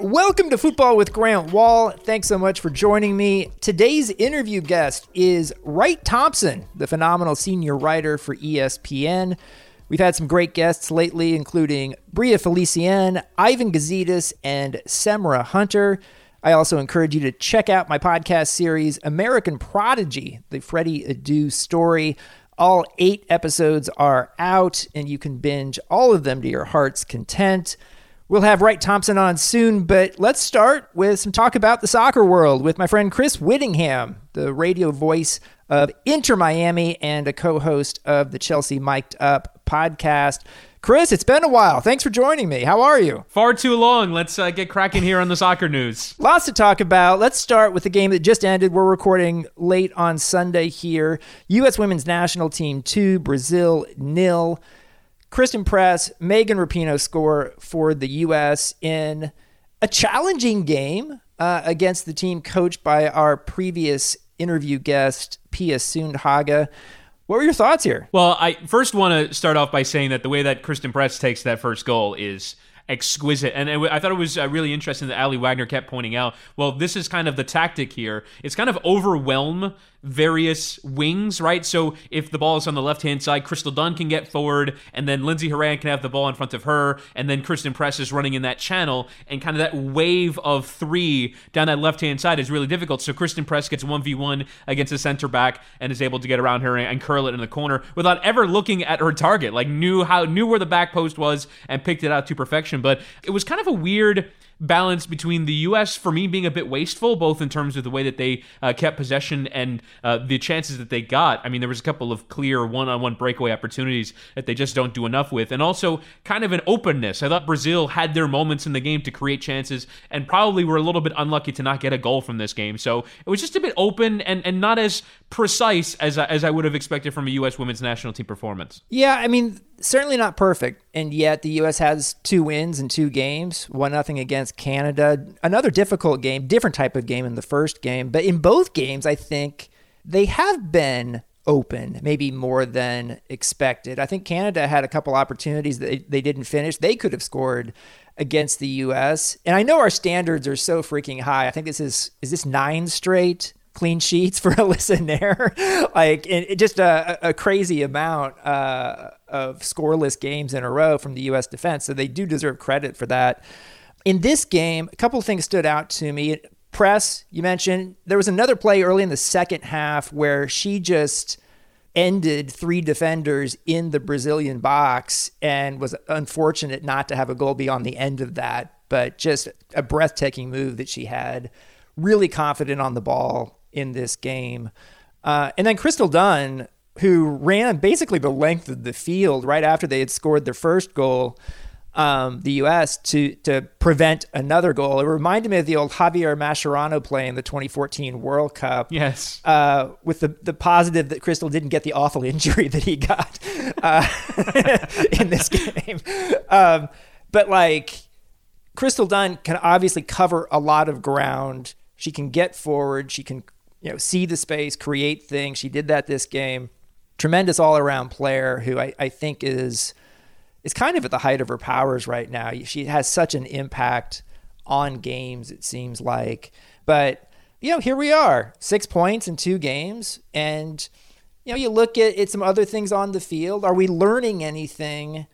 Welcome to Football with Grant Wahl. Thanks so much for joining me. Today's interview guest is Wright Thompson, the phenomenal senior writer for ESPN. We've had some great guests lately, including Bria Felicien, Ivan Gazidis, and Semra Hunter. I also encourage you to check out my podcast series, American Prodigy, the Freddie Adu story. All eight episodes are out, and you can binge all of them to your heart's content. We'll have Wright Thompson on soon, but let's start with some talk about the soccer world with my friend Chris Whittingham, the radio voice of Inter Miami and a co host of the Chelsea Mic'd Up podcast. Chris, it's been a while. Thanks for joining me. How are you? Far too long. Let's uh, get cracking here on the soccer news. Lots to talk about. Let's start with the game that just ended. We're recording late on Sunday here. U.S. women's national team 2, Brazil nil. Christen Press, Megan Rapinoe score for the U.S. in a challenging game uh, against the team coached by our previous interview guest, Pia Sundhage. What were your thoughts here? Well, I first want to start off by saying that the way that Christen Press takes that first goal is exquisite. And I thought it was uh, really interesting that Aly Wagner kept pointing out, well, this is kind of the tactic here. It's kind of overwhelm various wings, right? So if the ball is on the left hand side, Crystal Dunn can get forward, and then Lindsey Horan can have the ball in front of her, and then Christen Press is running in that channel, and kind of that wave of three down that left hand side is really difficult. So Christen Press gets 1v1 against a center back and is able to get around her and curl it in the corner without ever looking at her target. Like knew how knew where the back post was and picked it out to perfection. But it was kind of a weird balance between the U.S. for me being a bit wasteful, both in terms of the way that they uh, kept possession and uh, the chances that they got. I mean, there was a couple of clear one-on-one breakaway opportunities that they just don't do enough with, and also kind of an openness. I thought Brazil had their moments in the game to create chances, and probably were a little bit unlucky to not get a goal from this game. So it was just a bit open and and not as precise as as I would have expected from a U.S. women's national team performance. Yeah, I mean certainly not perfect, and yet the U.S. has two wins in two games, one nothing against Canada. Another difficult game, different type of game in the first game, but in both games, I think they have been open, maybe more than expected. I think Canada had a couple opportunities that they, they didn't finish. They could have scored against the U.S. And I know our standards are so freaking high. I think this is is this nine straight clean sheets for Alyssa Naeher, like it, just a, a, crazy amount uh, of scoreless games in a row from the U.S. defense. So they do deserve credit for that. In this game, a couple things stood out to me. Press, you mentioned there was another play early in the second half where she just ended three defenders in the Brazilian box and was unfortunate not to have a goal beyond the end of that, but just a breathtaking move that she had. Really confident on the ball, in this game. Uh, and then Crystal Dunn, who ran basically the length of the field right after they had scored their first goal, um, the U.S. to to prevent another goal. It reminded me of the old Javier Mascherano play in the 2014 World Cup. Yes, uh, with the the positive that Crystal didn't get the awful injury that he got uh, in this game. Um, but like Crystal Dunn can obviously cover a lot of ground. She can get forward. She can you know, see the space, create things. She did that this game. Tremendous all around player who I, I think is is kind of at the height of her powers right now. She has such an impact on games, it seems like. But, you know, here we are, six points in two games. And, you know, you look at, at some other things on the field. Are we learning anything?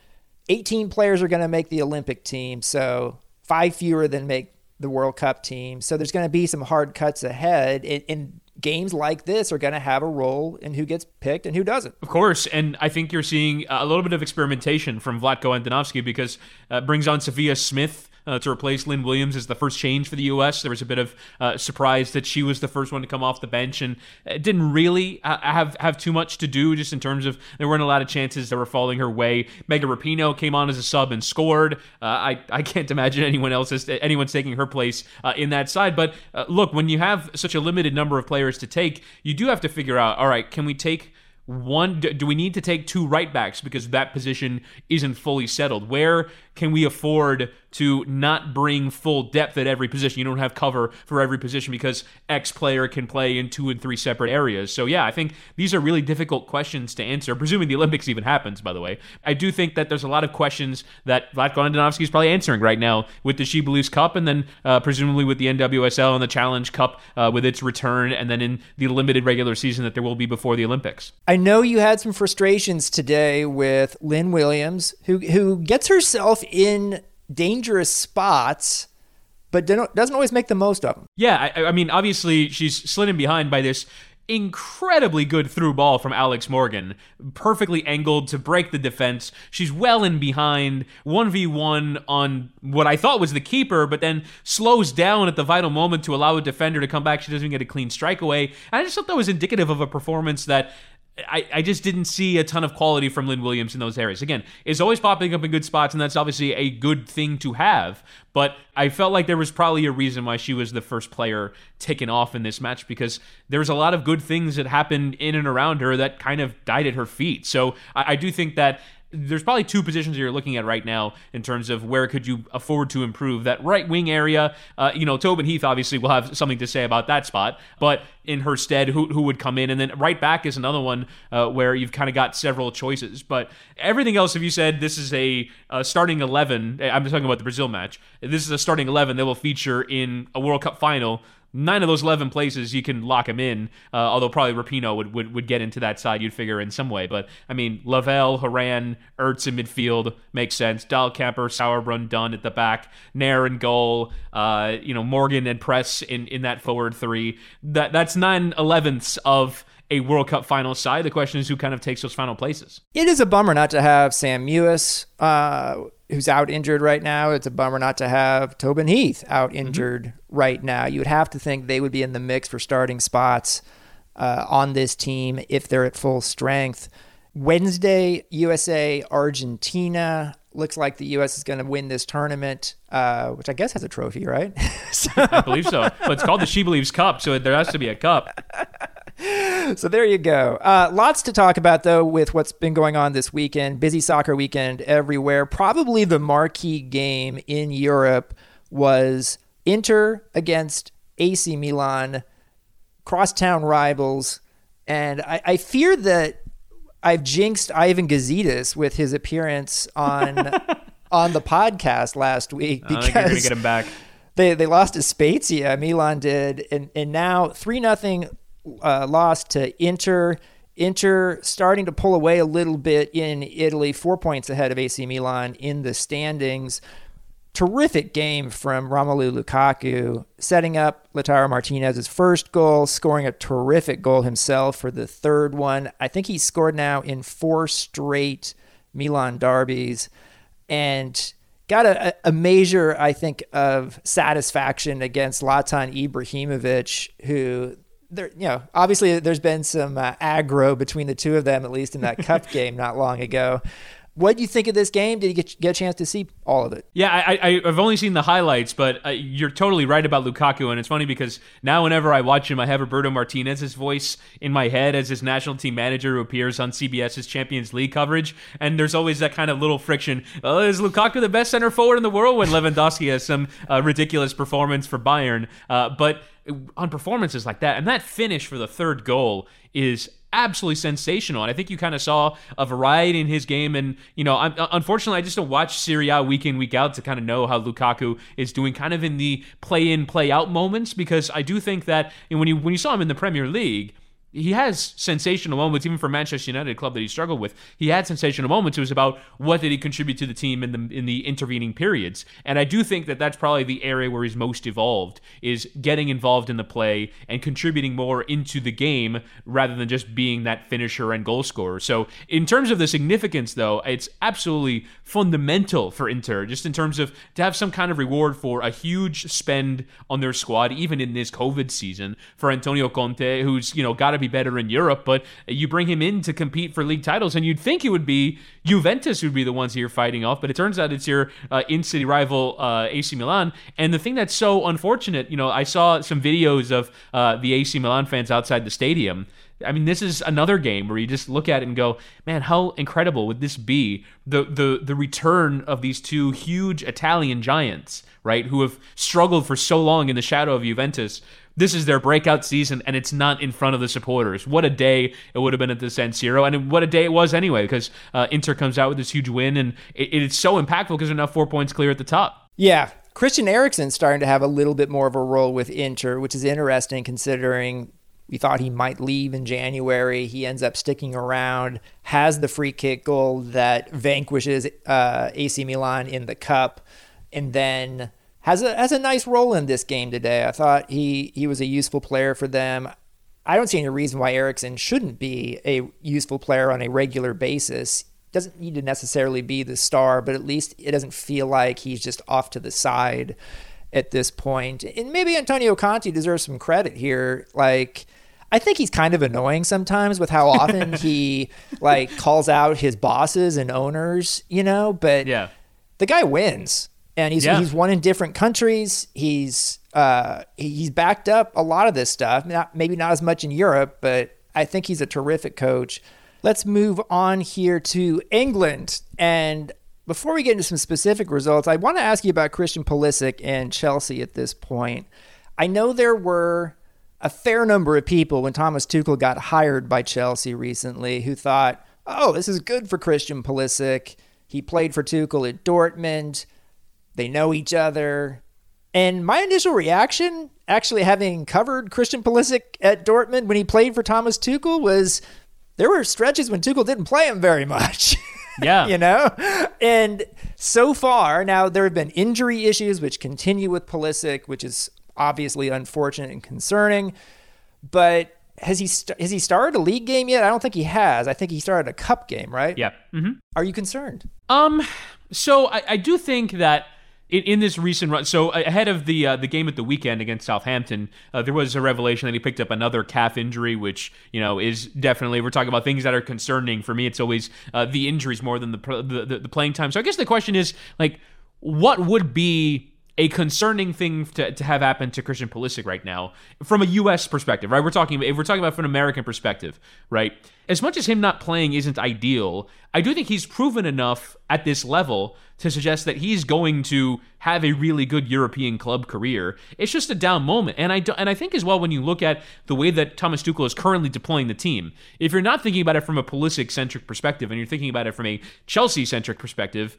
18 players are going to make the Olympic team. So five fewer than make the World Cup team. So there's going to be some hard cuts ahead. And, games like this are going to have a role in who gets picked and who doesn't. Of course, and I think you're seeing a little bit of experimentation from Vlatko Andonovski because uh, brings on Sophia Smith uh, to replace Lynn Williams as the first change for the U.S. There was a bit of uh, surprise that she was the first one to come off the bench, and didn't really uh, have have too much to do, just in terms of there weren't a lot of chances that were falling her way. Megan Rapinoe came on as a sub and scored. Uh, I I can't imagine anyone else is anyone's taking her place uh, in that side. But uh, look, when you have such a limited number of players to take, you do have to figure out. All right, can we take one do we need to take two right backs because that position isn't fully settled where can we afford to not bring full depth at every position. You don't have cover for every position because X player can play in two and three separate areas. So, yeah, I think these are really difficult questions to answer, presuming the Olympics even happens, by the way. I do think that there's a lot of questions that Vlatko Andonovski is probably answering right now with the She Believes Cup and then uh, presumably with the NWSL and the Challenge Cup uh, with its return and then in the limited regular season that there will be before the Olympics. I know you had some frustrations today with Lynn Williams, who, who gets herself in dangerous spots, but doesn't always make the most of them. Yeah, I, I mean, obviously she's slid in behind by this incredibly good through ball from Alex Morgan, perfectly angled to break the defense. She's well in behind, 1v1 on what I thought was the keeper, but then slows down at the vital moment to allow a defender to come back. She doesn't even get a clean strike away. And I just thought that was indicative of a performance that I, I just didn't see a ton of quality from Lynn Williams in those areas. Again, is always popping up in good spots, and that's obviously a good thing to have. But I felt like there was probably a reason why she was the first player taken off in this match because there's a lot of good things that happened in and around her that kind of died at her feet. So I, I do think that there's probably two positions you're looking at right now in terms of where could you afford to improve that right wing area. Uh, you know, Tobin Heath obviously will have something to say about that spot, but in her stead, who, who would come in, and then right back is another one uh, where you've kind of got several choices. But everything else, if you said this is a, a starting eleven, I'm just talking about the Brazil match. This is a starting eleven that will feature in a World Cup final nine of those 11 places you can lock him in, uh, although probably Rapinoe would, would, would get into that side, you'd figure, in some way. But, I mean, Lavelle, Horan, Ertz in midfield makes sense. Dahlkemper, Sauerbrunn, Dunn at the back, Naeher and goal, uh, you know, Morgan and Press in, in that forward three. That That's nine elevenths of a World Cup final side. The question is who kind of takes those final places. It is a bummer not to have Sam Mewis, uh, who's out injured right now. It's a bummer not to have Tobin Heath out mm-hmm. injured mm-hmm. right now. You would have to think they would be in the mix for starting spots uh, on this team if they're at full strength. Wednesday, USA, Argentina. Looks like the U.S. is going to win this tournament, uh, which I guess has a trophy, right? so. I believe so. But it's called the She Believes Cup, so there has to be a cup. so there you go. Uh, lots to talk about, though, with what's been going on this weekend. Busy soccer weekend everywhere. Probably the marquee game in Europe was Inter against AC Milan, crosstown rivals. And I, I fear that I've jinxed Ivan Gazidis with his appearance on on the podcast last week because you're gonna get him back. They they lost to Spezia, Milan did, and and now three nothing uh, lost to Inter. Inter starting to pull away a little bit in Italy, four points ahead of AC Milan in the standings. Terrific game from Romelu Lukaku, setting up Lautaro Martinez's first goal, scoring a terrific goal himself for the third one. I think he scored now in four straight Milan derbies and got a, a measure, I think, of satisfaction against Zlatan Ibrahimovic, who there, you know, obviously there's been some uh, aggro between the two of them, at least in that cup game not long ago. What do you think of this game? Did you get, get a chance to see all of it? Yeah, I, I, have only seen the highlights, but uh, you're totally right about Lukaku. And it's funny because now, whenever I watch him, I have Roberto Martinez's voice in my head as his national team manager who appears on CBS's Champions League coverage. And there's always that kind of little friction. Uh, is Lukaku the best center forward in the world when Lewandowski has some uh, ridiculous performance for Bayern? Uh, but on performances like that. And that finish for the third goal is absolutely sensational. And I think you kind of saw a variety in his game. And, you know, I'm, unfortunately, I just don't watch Serie A week in, week out to kind of know how Lukaku is doing kind of in the play in, play out moments because I do think that when you, when you saw him in the Premier League, he has sensational moments, even for Manchester United, club that he struggled with. He had sensational moments. It was about what did he contribute to the team in the in the intervening periods. And I do think that that's probably the area where he's most evolved is getting involved in the play and contributing more into the game rather than just being that finisher and goal scorer. So in terms of the significance, though, it's absolutely fundamental for Inter, just in terms of to have some kind of reward for a huge spend on their squad, even in this COVID season, for Antonio Conte, who's you know got to be better in Europe, but you bring him in to compete for league titles, and you'd think it would be Juventus who'd be the ones you're fighting off, but it turns out it's your uh, in-city rival uh, AC Milan. And the thing that's so unfortunate, you know, I saw some videos of uh, the AC Milan fans outside the stadium I mean, this is another game where you just look at it and go, man, how incredible would this be? The the the return of these two huge Italian giants, right, who have struggled for so long in the shadow of Juventus. This is their breakout season, and it's not in front of the supporters. What a day it would have been at the San Siro, and what a day it was anyway, because uh, Inter comes out with this huge win, and it, it's so impactful because they're now four points clear at the top. Yeah, Christian Eriksen's starting to have a little bit more of a role with Inter, which is interesting considering we thought he might leave in January. He ends up sticking around, has the free kick goal that vanquishes uh, AC Milan in the cup, and then has a has a nice role in this game today. I thought he he was a useful player for them. I don't see any reason why Eriksen shouldn't be a useful player on a regular basis. Doesn't need to necessarily be the star, but at least it doesn't feel like he's just off to the side at this point. And maybe Antonio Conte deserves some credit here. Like, I think he's kind of annoying sometimes with how often he like calls out his bosses and owners, you know, but yeah. the guy wins. And he's Yeah. he's won in different countries. He's uh he's backed up a lot of this stuff. Not maybe not as much in Europe, but I think he's a terrific coach. Let's move on here to England. And before we get into some specific results, I want to ask you about Christian Pulisic and Chelsea at this point. I know there were a fair number of people when Thomas Tuchel got hired by Chelsea recently who thought, "Oh, this is good for Christian Pulisic. He played for Tuchel at Dortmund. They know each other." And my initial reaction, actually having covered Christian Pulisic at Dortmund when he played for Thomas Tuchel, was there were stretches when Tuchel didn't play him very much. Yeah. you know? And so far, now there have been injury issues which continue with Pulisic, which is obviously unfortunate and concerning. But has he st- has he started a league game yet? I don't think he has. I think he started a cup game, right? Yeah. hmm Are you concerned? Um, so I, I do think that in, in this recent run, so ahead of the uh, the game at the weekend against Southampton, uh, there was a revelation that he picked up another calf injury, which you know is definitely we're talking about things that are concerning. For me, it's always uh, the injuries more than the, the the the playing time. So I guess the question is like, what would be a concerning thing to, to have happen to Christian Pulisic right now from a U.S. perspective, right? We're talking if we're talking about from an American perspective, right? As much as him not playing isn't ideal, I do think he's proven enough at this level to suggest that he's going to have a really good European club career. It's just a down moment, and I do, and I think as well when you look at the way that Thomas Tuchel is currently deploying the team, if you're not thinking about it from a Pulisic centric perspective and you're thinking about it from a Chelsea centric perspective,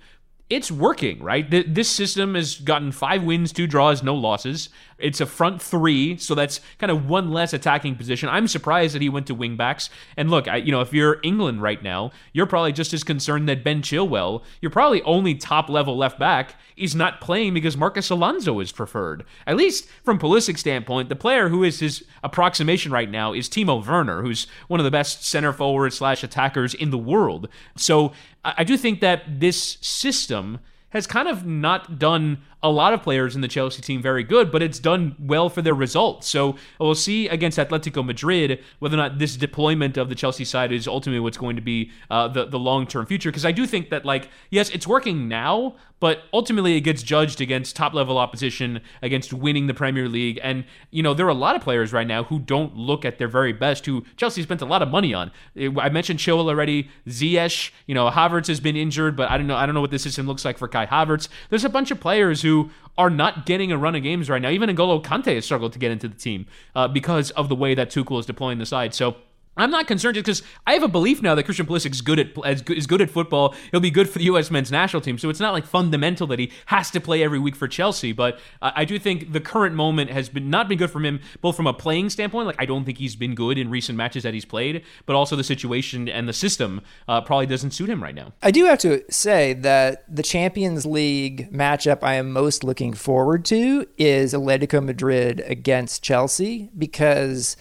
it's working, right? This system has gotten five wins, two draws, no losses. It's a front three, so that's kind of one less attacking position. I'm surprised that he went to wingbacks. And look, I, you know, if you're England right now, you're probably just as concerned that Ben Chilwell, you're probably only top level left back, is not playing because Marcos Alonso is preferred. At least from Pulisic's standpoint, the player who is his approximation right now is Timo Werner, who's one of the best center forward slash attackers in the world. So I do think that this system has kind of not done a lot of players in the Chelsea team very good, but it's done well for their results. So we'll see against Atletico Madrid whether or not this deployment of the Chelsea side is ultimately what's going to be uh, the the long term future. Because I do think that like yes, it's working now, but ultimately it gets judged against top level opposition, against winning the Premier League, and you know there are a lot of players right now who don't look at their very best. Who Chelsea spent a lot of money on. I mentioned Chilwell already. Ziyech, you know Havertz has been injured, but I don't know. I don't know what the system looks like for Kai Havertz. There's a bunch of players who are not getting a run of games right now. Even N'Golo Kante has struggled to get into the team uh, because of the way that Tuchel is deploying the side. So. I'm not concerned because I have a belief now that Christian Pulisic's good at is good at football. He'll be good for the U.S. men's national team. So it's not like fundamental that he has to play every week for Chelsea. But I do think the current moment has been not been good for him, both from a playing standpoint. Like I don't think he's been good in recent matches that he's played, but also the situation and the system uh, probably doesn't suit him right now. I do have to say that the Champions League matchup I am most looking forward to is Atletico Madrid against Chelsea because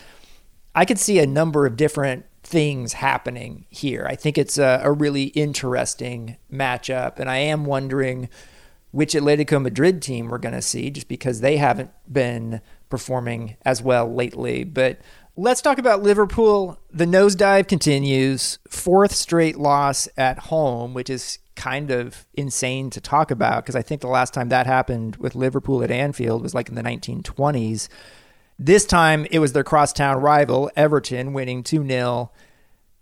I could see a number of different things happening here. I think it's a, a really interesting matchup, and I am wondering which Atletico Madrid team we're going to see just because they haven't been performing as well lately. But let's talk about Liverpool. The nosedive continues. Fourth straight loss at home, which is kind of insane to talk about because I think the last time that happened with Liverpool at Anfield was like in the 1920s. This time it was their crosstown rival, Everton, winning 2 0.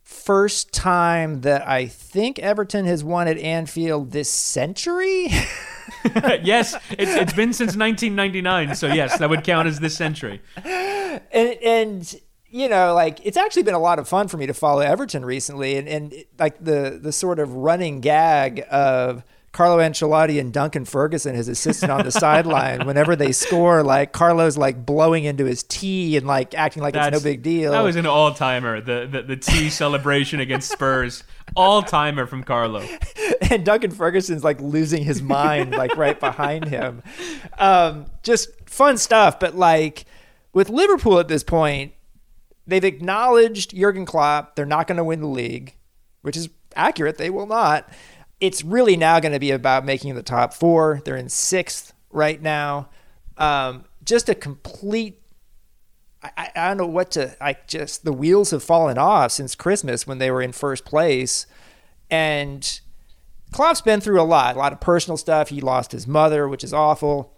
First time that I think Everton has won at Anfield this century. yes, it's, it's been since 1999. So, yes, that would count as this century. And, and you know, like it's actually been a lot of fun for me to follow Everton recently, and and like the the sort of running gag of Carlo Ancelotti and Duncan Ferguson, his assistant on the sideline, whenever they score, like Carlo's like blowing into his tea and like acting like That's, it's no big deal. That was an all timer. The, the the tea celebration against Spurs, all timer from Carlo. And Duncan Ferguson's like losing his mind, like right behind him. Um, just fun stuff, but like with Liverpool at this point They've acknowledged Jurgen Klopp. They're not going to win the league, which is accurate. They will not. It's really now going to be about making the top four. They're in sixth right now. Um, just a complete. I, I don't know what to. I just the wheels have fallen off since Christmas when they were in first place, and Klopp's been through a lot. A lot of personal stuff. He lost his mother, which is awful.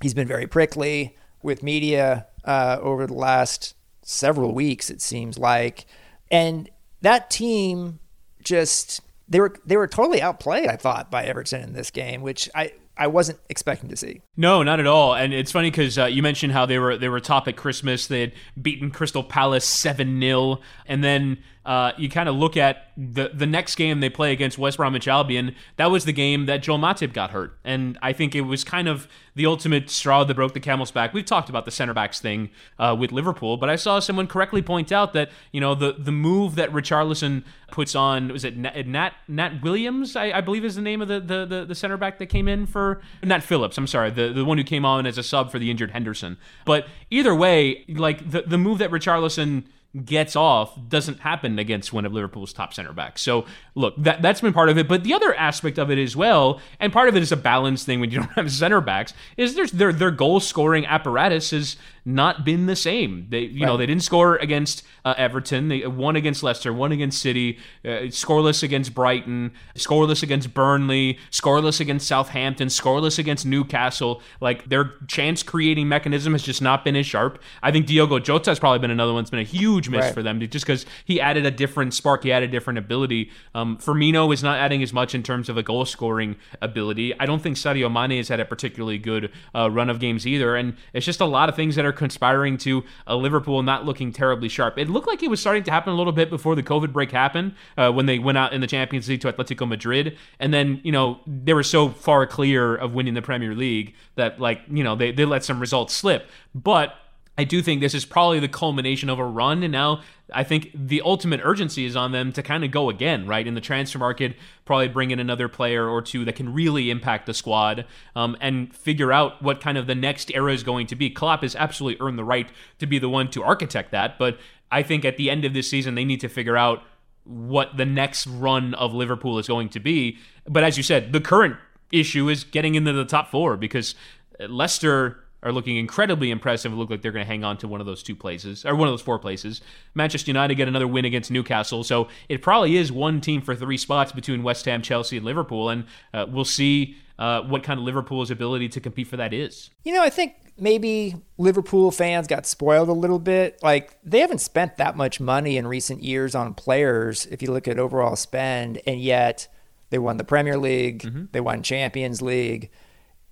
He's been very prickly with media uh, over the last several weeks, it seems like. And that team just they were they were totally outplayed, I thought, by Everton in this game, which I I wasn't expecting to see. No, not at all. And it's funny because uh, you mentioned how they were they were top at Christmas. They had beaten Crystal Palace seven 0 and then uh, you kind of look at the the next game they play against West Bromwich Albion. That was the game that Joel Matip got hurt, and I think it was kind of the ultimate straw that broke the camel's back. We've talked about the center backs thing uh, with Liverpool, but I saw someone correctly point out that you know the the move that Richarlison puts on was it Nat Nat, Nat Williams I, I, believe is the name of the, the, the the center back that came in for Nat Phillips. I'm sorry, the the one who came on as a sub for the injured Henderson. But either way, like the the move that Richarlison gets off doesn't happen against one of Liverpool's top center backs. So look, that that's been part of it. But the other aspect of it as well, and part of it is a balance thing when you don't have center backs, is there's their their goal scoring apparatus is not been the same. They, you right. know, they didn't score against uh, Everton. They won against Leicester, won against City, uh, scoreless against Brighton, scoreless against Burnley, scoreless against Southampton, scoreless against Newcastle. Like their chance creating mechanism has just not been as sharp. I think Diogo Jota has probably been another one that's been a huge miss right. for them, just because he added a different spark, he added a different ability. Um, Firmino is not adding as much in terms of a goal scoring ability. I don't think Sadio Mane has had a particularly good uh, run of games either, and it's just a lot of things that are conspiring to a Liverpool not looking terribly sharp. It looked like it was starting to happen a little bit before the COVID break happened uh, when they went out in the Champions League to Atletico Madrid. And then, you know, they were so far clear of winning the Premier League that, like, you know, they, they let some results slip. But I do think this is probably the culmination of a run, and now I think the ultimate urgency is on them to kind of go again, right? In the transfer market, probably bring in another player or two that can really impact the squad um, and figure out what kind of the next era is going to be. Klopp has absolutely earned the right to be the one to architect that, but I think at the end of this season, they need to figure out what the next run of Liverpool is going to be. But as you said, the current issue is getting into the top four because Leicester are looking incredibly impressive. It look like they're going to hang on to one of those two places or one of those four places. Manchester United get another win against Newcastle, so it probably is one team for three spots between West Ham, Chelsea, and Liverpool, and uh, we'll see uh, what kind of Liverpool's ability to compete for that is. You know, I think maybe Liverpool fans got spoiled a little bit. Like they haven't spent that much money in recent years on players if you look at overall spend, and yet they won the Premier League, mm-hmm. they won Champions League.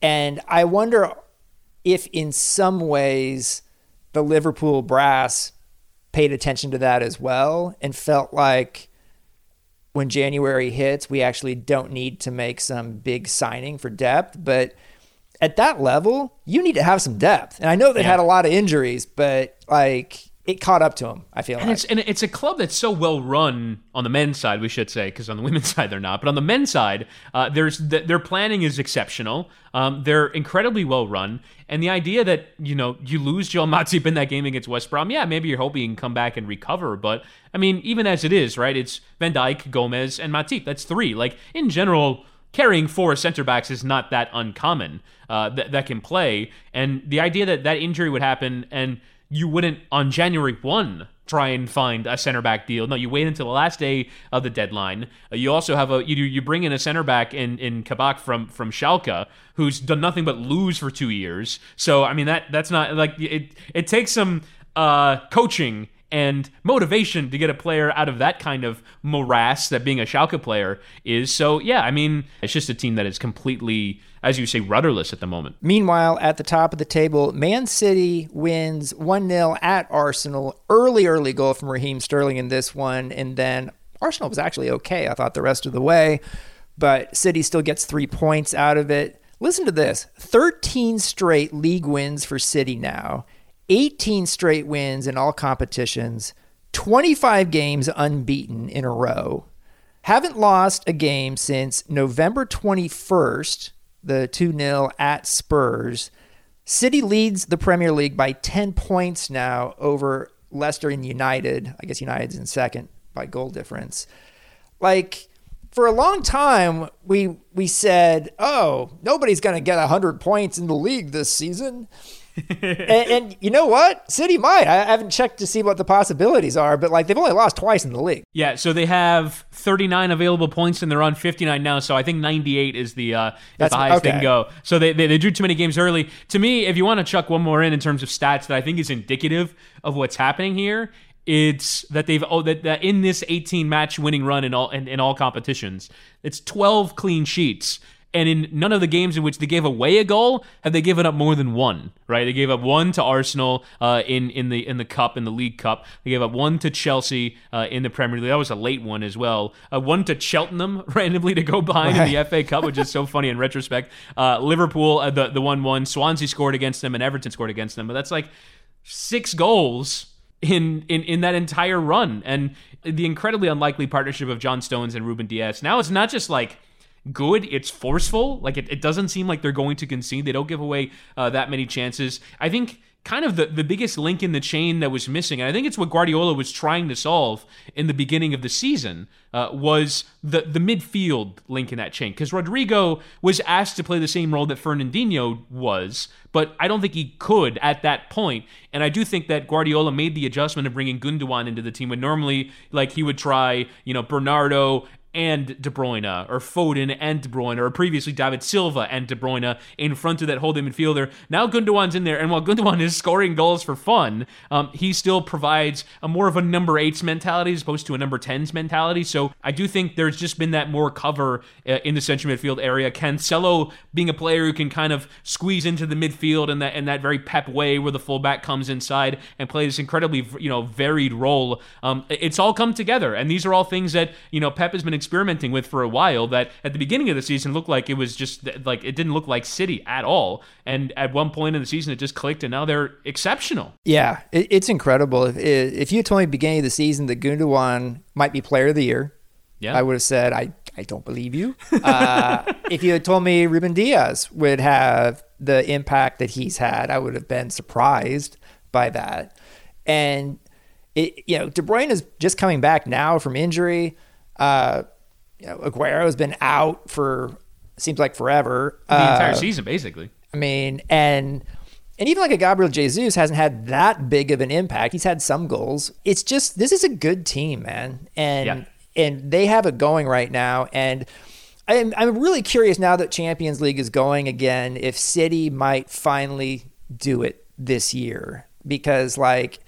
And I wonder if in some ways the Liverpool brass paid attention to that as well and felt like when January hits, we actually don't need to make some big signing for depth. But at that level, you need to have some depth. And I know they yeah. had a lot of injuries, but like it caught up to them. I feel and like. it's and it's a club that's so well run on the men's side, we should say, because on the women's side they're not. But on the men's side, uh, there's the, their planning is exceptional. Um, they're incredibly well run, and the idea that you know you lose Joel Matip in that game against West Brom, yeah, maybe you're hoping can come back and recover. But I mean, even as it is, right? It's Van Dijk, Gomez, and Matip. That's three. Like in general carrying four center backs is not that uncommon uh, that, that can play. And the idea that that injury would happen and you wouldn't on January 1 try and find a center back deal. No, you wait until the last day of the deadline. Uh, you also have a you you bring in a center back in in Kabak from from Schalke who's done nothing but lose for 2 years. So I mean that that's not like it it takes some uh coaching and motivation to get a player out of that kind of morass that being a Schalke player is. So, yeah, I mean, it's just a team that is completely, as you say, rudderless at the moment. Meanwhile, at the top of the table, Man City wins 1 0 at Arsenal. Early, early goal from Raheem Sterling in this one. And then Arsenal was actually okay, I thought, the rest of the way. But City still gets three points out of it. Listen to this 13 straight league wins for City now. 18 straight wins in all competitions, 25 games unbeaten in a row. Haven't lost a game since November 21st, the 2 0 at Spurs. City leads the Premier League by 10 points now over Leicester and United. I guess United's in second by goal difference. Like, for a long time, we we said, "Oh, nobody's going to get 100 points in the league this season." and, and, you know what? City might. I haven't checked to see what the possibilities are, but like they've only lost twice in the league. Yeah, so they have 39 available points and they're on 59 now. So I think 98 is the uh, That's, the highest okay. they can go. So they, they, they drew too many games early. To me, if you want to chuck one more in in terms of stats that I think is indicative of what's happening here, it's that they've oh that, that in this 18 match winning run in all in, in all competitions, it's 12 clean sheets and in none of the games in which they gave away a goal have they given up more than one. Right? They gave up one to Arsenal uh, in in the in the cup in the League Cup. They gave up one to Chelsea uh, in the Premier League. That was a late one as well. Uh, one to Cheltenham randomly to go behind right. in the FA Cup, which is so funny in retrospect. Uh, Liverpool uh, the the one one. Swansea scored against them and Everton scored against them. But that's like six goals in, in in that entire run and the incredibly unlikely partnership of John Stones and Ruben Dias. Now it's not just like good. It's forceful. Like it, it doesn't seem like they're going to concede. They don't give away uh, that many chances. I think kind of the, the biggest link in the chain that was missing, and I think it's what Guardiola was trying to solve in the beginning of the season, uh, was the, the midfield link in that chain. Because Rodrigo was asked to play the same role that Fernandinho was, but I don't think he could at that point. And I do think that Guardiola made the adjustment of bringing Gundogan into the team when normally, like, he would try, you know, Bernardo and De Bruyne, or Foden and De Bruyne, or previously David Silva and De Bruyne in front of that holding midfielder. Now Gundogan's in there, and while Gundogan is scoring goals for fun, um, he still provides a more of a number eights mentality as opposed to a number tens mentality. So I do think there's just been that more cover uh, in the central midfield area. Cancelo being a player who can kind of squeeze into the midfield in that in that very pep way where the fullback comes inside and plays this incredibly you know varied role. Um, it's all come together, and these are all things that you know Pep has been experimenting with for a while that at the beginning of the season looked like it was just like it didn't look like City at all. And at one point in the season, it just clicked, and now they're exceptional. Yeah, it, it's incredible. If, if you told me beginning of the season that Gundogan might be Player of the Year, yeah. I would have said I I don't believe you. Uh, if you had told me Ruben Dias would have the impact that he's had, I would have been surprised by that. And it, you know, De Bruyne is just coming back now from injury. Uh, you know, Aguero's been out for seems like forever. The uh, entire season, basically. I mean, and and even like a Gabriel Jesus hasn't had that big of an impact. He's had some goals. It's just this is a good team, man, and yeah. and they have it going right now. And I'm I'm really curious now that Champions League is going again if City might finally do it this year because like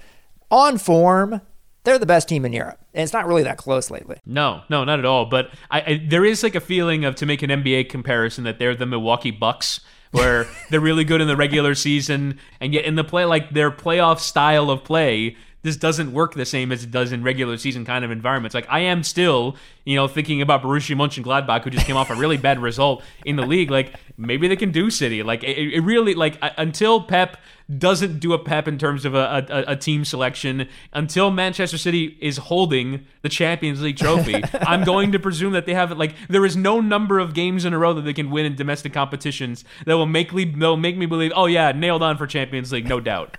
on form they're the best team in Europe. And it's not really that close lately. No, no, not at all. But I, I, there is like a feeling of to make an NBA comparison that they're the Milwaukee Bucks, where they're really good in the regular season, and yet in the play, like their playoff style of play, this doesn't work the same as it does in regular season kind of environments. Like I am still, you know, thinking about Borussia Mönchengladbach, who just came off a really bad result in the league. Like maybe they can do City. Like it, it really, like until Pep doesn't do a pep in terms of a, a, a, team selection until Manchester City is holding the Champions League trophy. I'm going to presume that they have it like there is no number of games in a row that they can win in domestic competitions that will make me they'll make me believe, oh yeah, nailed on for Champions League, no doubt.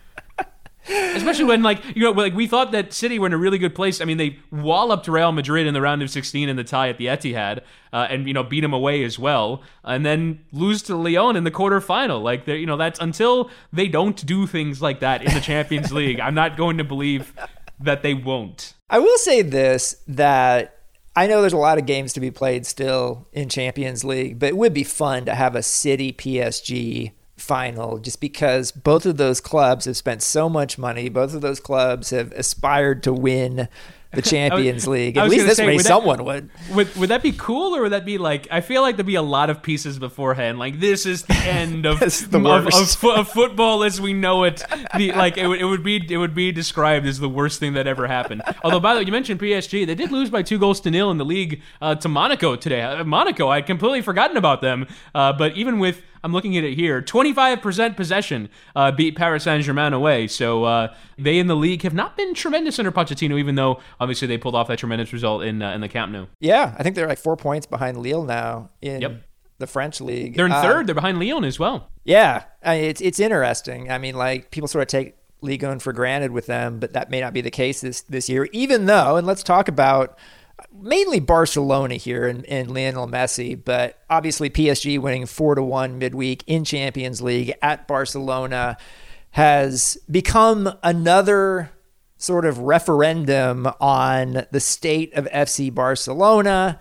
Especially when, like, you know, like we thought that City were in a really good place. I mean, they walloped Real Madrid in the round of 16 in the tie at the Etihad, uh, and you know, beat them away as well, and then lose to Lyon in the quarterfinal. Like, you know, that's until they don't do things like that in the Champions League. I'm not going to believe that they won't. I will say this that I know there's a lot of games to be played still in Champions League, but it would be fun to have a City PSG final just because both of those clubs have spent so much money. Both of those clubs have aspired to win the Champions League. At least this say, way, would someone that, would. Would would that be cool, or would that be like? I feel like there'd be a lot of pieces beforehand. Like this is the end of the of, of, of, football as we know it. The, like it would, it would be it would be described as the worst thing that ever happened. Although, by the way, you mentioned PSG. They did lose by two goals to nil in the league uh, to Monaco today. Uh, Monaco, I would completely forgotten about them. Uh, but even with I'm looking at it here. 25% possession uh, beat Paris Saint Germain away. So uh, they in the league have not been tremendous under Pochettino, even though obviously they pulled off that tremendous result in uh, in the Camp Nou. Yeah, I think they're like four points behind Lille now in yep. the French league. They're in uh, third. they're behind Lyon as well. Yeah, I mean, it's it's interesting. I mean, like people sort of take Ligue 1 for granted with them, but that may not be the case this this year. Even though, and let's talk about mainly Barcelona here and, and Lionel Messi, but obviously PSG winning four to one midweek in Champions League at Barcelona has become another sort of referendum on the state of FC Barcelona,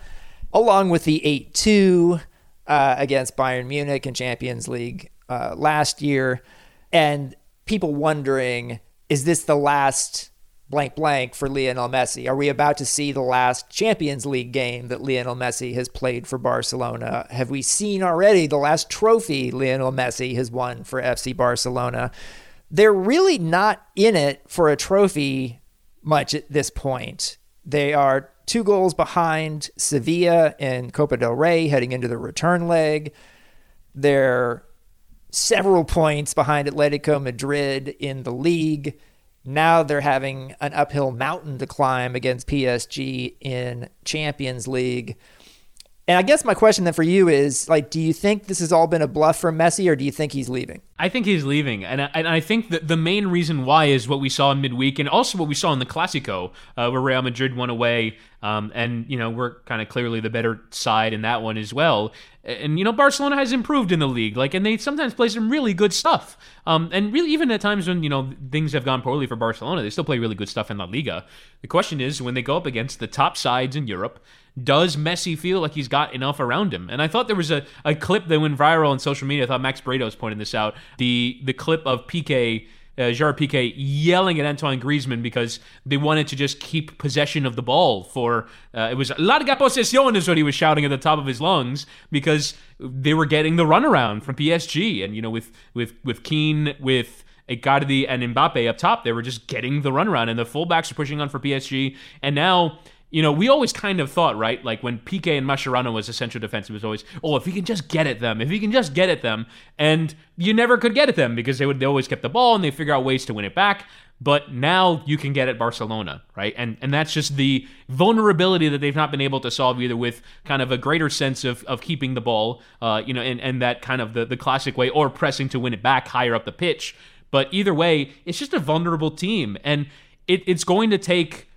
along with the 8 2 uh, against Bayern Munich in Champions League uh, last year. And people wondering is this the last blank blank for Lionel Messi? Are we about to see the last Champions League game that Lionel Messi has played for Barcelona? Have we seen already the last trophy Lionel Messi has won for FC Barcelona? They're really not in it for a trophy much at this point. They are two goals behind Sevilla in Copa del Rey heading into the return leg. They're several points behind Atletico Madrid in the league. Now they're having an uphill mountain to climb against PSG in Champions League. And I guess my question then for you is like, do you think this has all been a bluff from Messi, or do you think he's leaving? I think he's leaving, and I, and I think that the main reason why is what we saw in midweek, and also what we saw in the Clasico, uh, where Real Madrid won away, um, and you know we're kind of clearly the better side in that one as well. And you know Barcelona has improved in the league, like, and they sometimes play some really good stuff. Um, and really, even at times when you know things have gone poorly for Barcelona, they still play really good stuff in La Liga. The question is when they go up against the top sides in Europe does Messi feel like he's got enough around him? And I thought there was a, a clip that went viral on social media. I thought Max Bretos pointed this out. The the clip of PK uh, Gerard Piqué yelling at Antoine Griezmann because they wanted to just keep possession of the ball for uh, it was larga posesión is what he was shouting at the top of his lungs because they were getting the runaround from PSG and you know with with with Kean with Icardi and Mbappe up top they were just getting the runaround and the fullbacks are pushing on for PSG and now you know, we always kind of thought, right? Like when Piqué and Mascherano was a central defense, it was always, oh, if he can just get at them, if he can just get at them. And you never could get at them because they would they always kept the ball and they figure out ways to win it back. But now you can get at Barcelona, right? And and that's just the vulnerability that they've not been able to solve either with kind of a greater sense of, of keeping the ball, uh, you know, and, and that kind of the, the classic way, or pressing to win it back higher up the pitch. But either way, it's just a vulnerable team. And it, it's going to take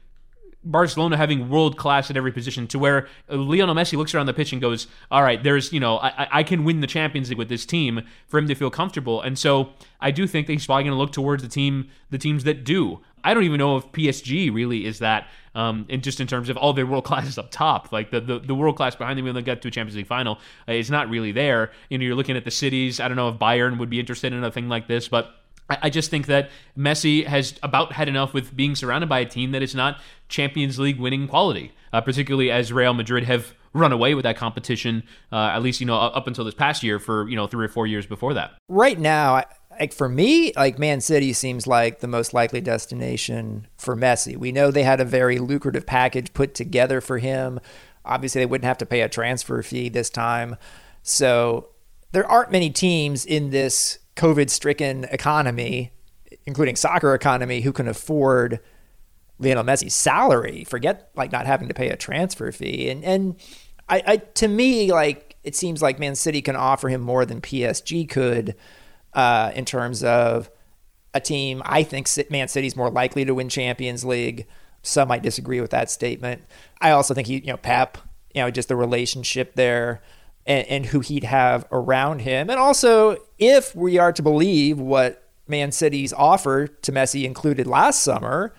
Barcelona having world class at every position to where Lionel Messi looks around the pitch and goes, "All right, there's you know I, I can win the Champions League with this team for him to feel comfortable." And so I do think that he's probably going to look towards the team the teams that do. I don't even know if PSG really is that, um, in just in terms of all their world classes up top. Like the the, the world class behind them when they get to a Champions League final uh, is not really there. You know, you're looking at the cities. I don't know if Bayern would be interested in a thing like this, but I just think that Messi has about had enough with being surrounded by a team that is not Champions League winning quality, uh, particularly as Real Madrid have run away with that competition, uh, at least, you know, up until this past year for, you know, three or four years before that. Right now, like for me, like Man City seems like the most likely destination for Messi. We know they had a very lucrative package put together for him. Obviously, they wouldn't have to pay a transfer fee this time. So there aren't many teams in this COVID stricken economy, including soccer economy, who can afford Lionel Messi's salary. Forget like not having to pay a transfer fee. And and I, I to me like it seems like Man City can offer him more than PSG could uh, in terms of a team. I think Man City's more likely to win Champions League. Some might disagree with that statement. I also think he, you know, Pep, you know, just the relationship there and, and who he'd have around him. And also, if we are to believe what Man City's offer to Messi included last summer,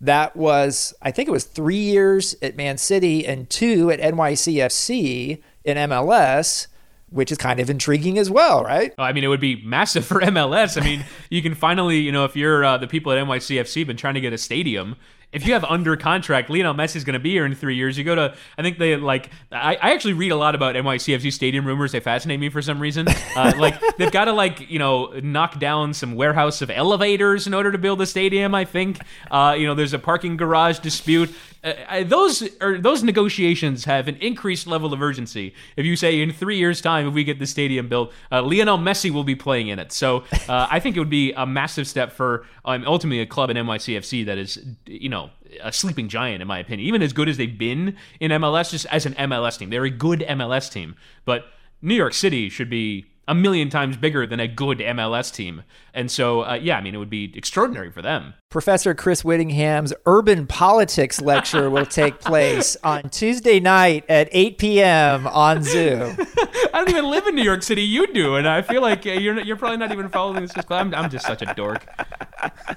That was, I think it was three years at Man City and two at NYCFC in MLS which is kind of intriguing as well, right? I mean, it would be massive for MLS. I mean, you can finally, you know, if you're uh, the people at NYCFC been trying to get a stadium, if you have under contract, Lionel Messi is going to be here in three years. You go to, I think they like, I, I actually read a lot about NYCFC stadium rumors. They fascinate me for some reason. Uh, like they've got to like, you know, knock down some warehouse of elevators in order to build a stadium. I think, uh, you know, there's a parking garage dispute. Uh, those or those negotiations have an increased level of urgency. If you say in three years' time, if we get the stadium built, uh, Lionel Messi will be playing in it. So uh, I think it would be a massive step for um, ultimately a club in NYCFC that is, you know, a sleeping giant in my opinion. Even as good as they've been in MLS, just as an MLS team, they're a good MLS team. But New York City should be a million times bigger than a good MLS team. And so, uh, yeah, I mean, it would be extraordinary for them. Professor Chris Whittingham's urban politics lecture will take place on Tuesday night at 8 p.m. on Zoom. I don't even live in New York City. You do, and I feel like you're you're probably not even following this. I'm, I'm just such a dork.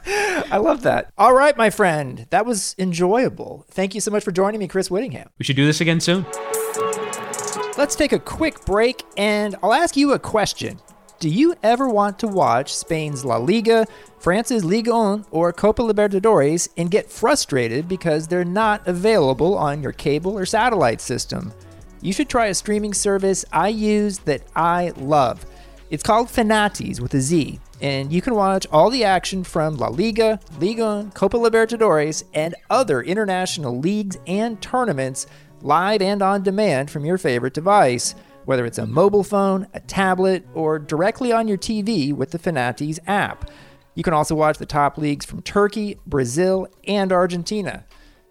I love that. All right, my friend, that was enjoyable. Thank you so much for joining me, Chris Whittingham. We should do this again soon. Let's take a quick break and I'll ask you a question. Do you ever want to watch Spain's La Liga, France's Ligue 1, or Copa Libertadores and get frustrated because they're not available on your cable or satellite system? You should try a streaming service I use that I love. It's called Fanatiz with a Z, and you can watch all the action from La Liga, Ligue 1, Copa Libertadores, and other international leagues and tournaments live and on demand from your favorite device, whether it's a mobile phone, a tablet, or directly on your TV with the Fanatiz app. You can also watch the top leagues from Turkey, Brazil, and Argentina.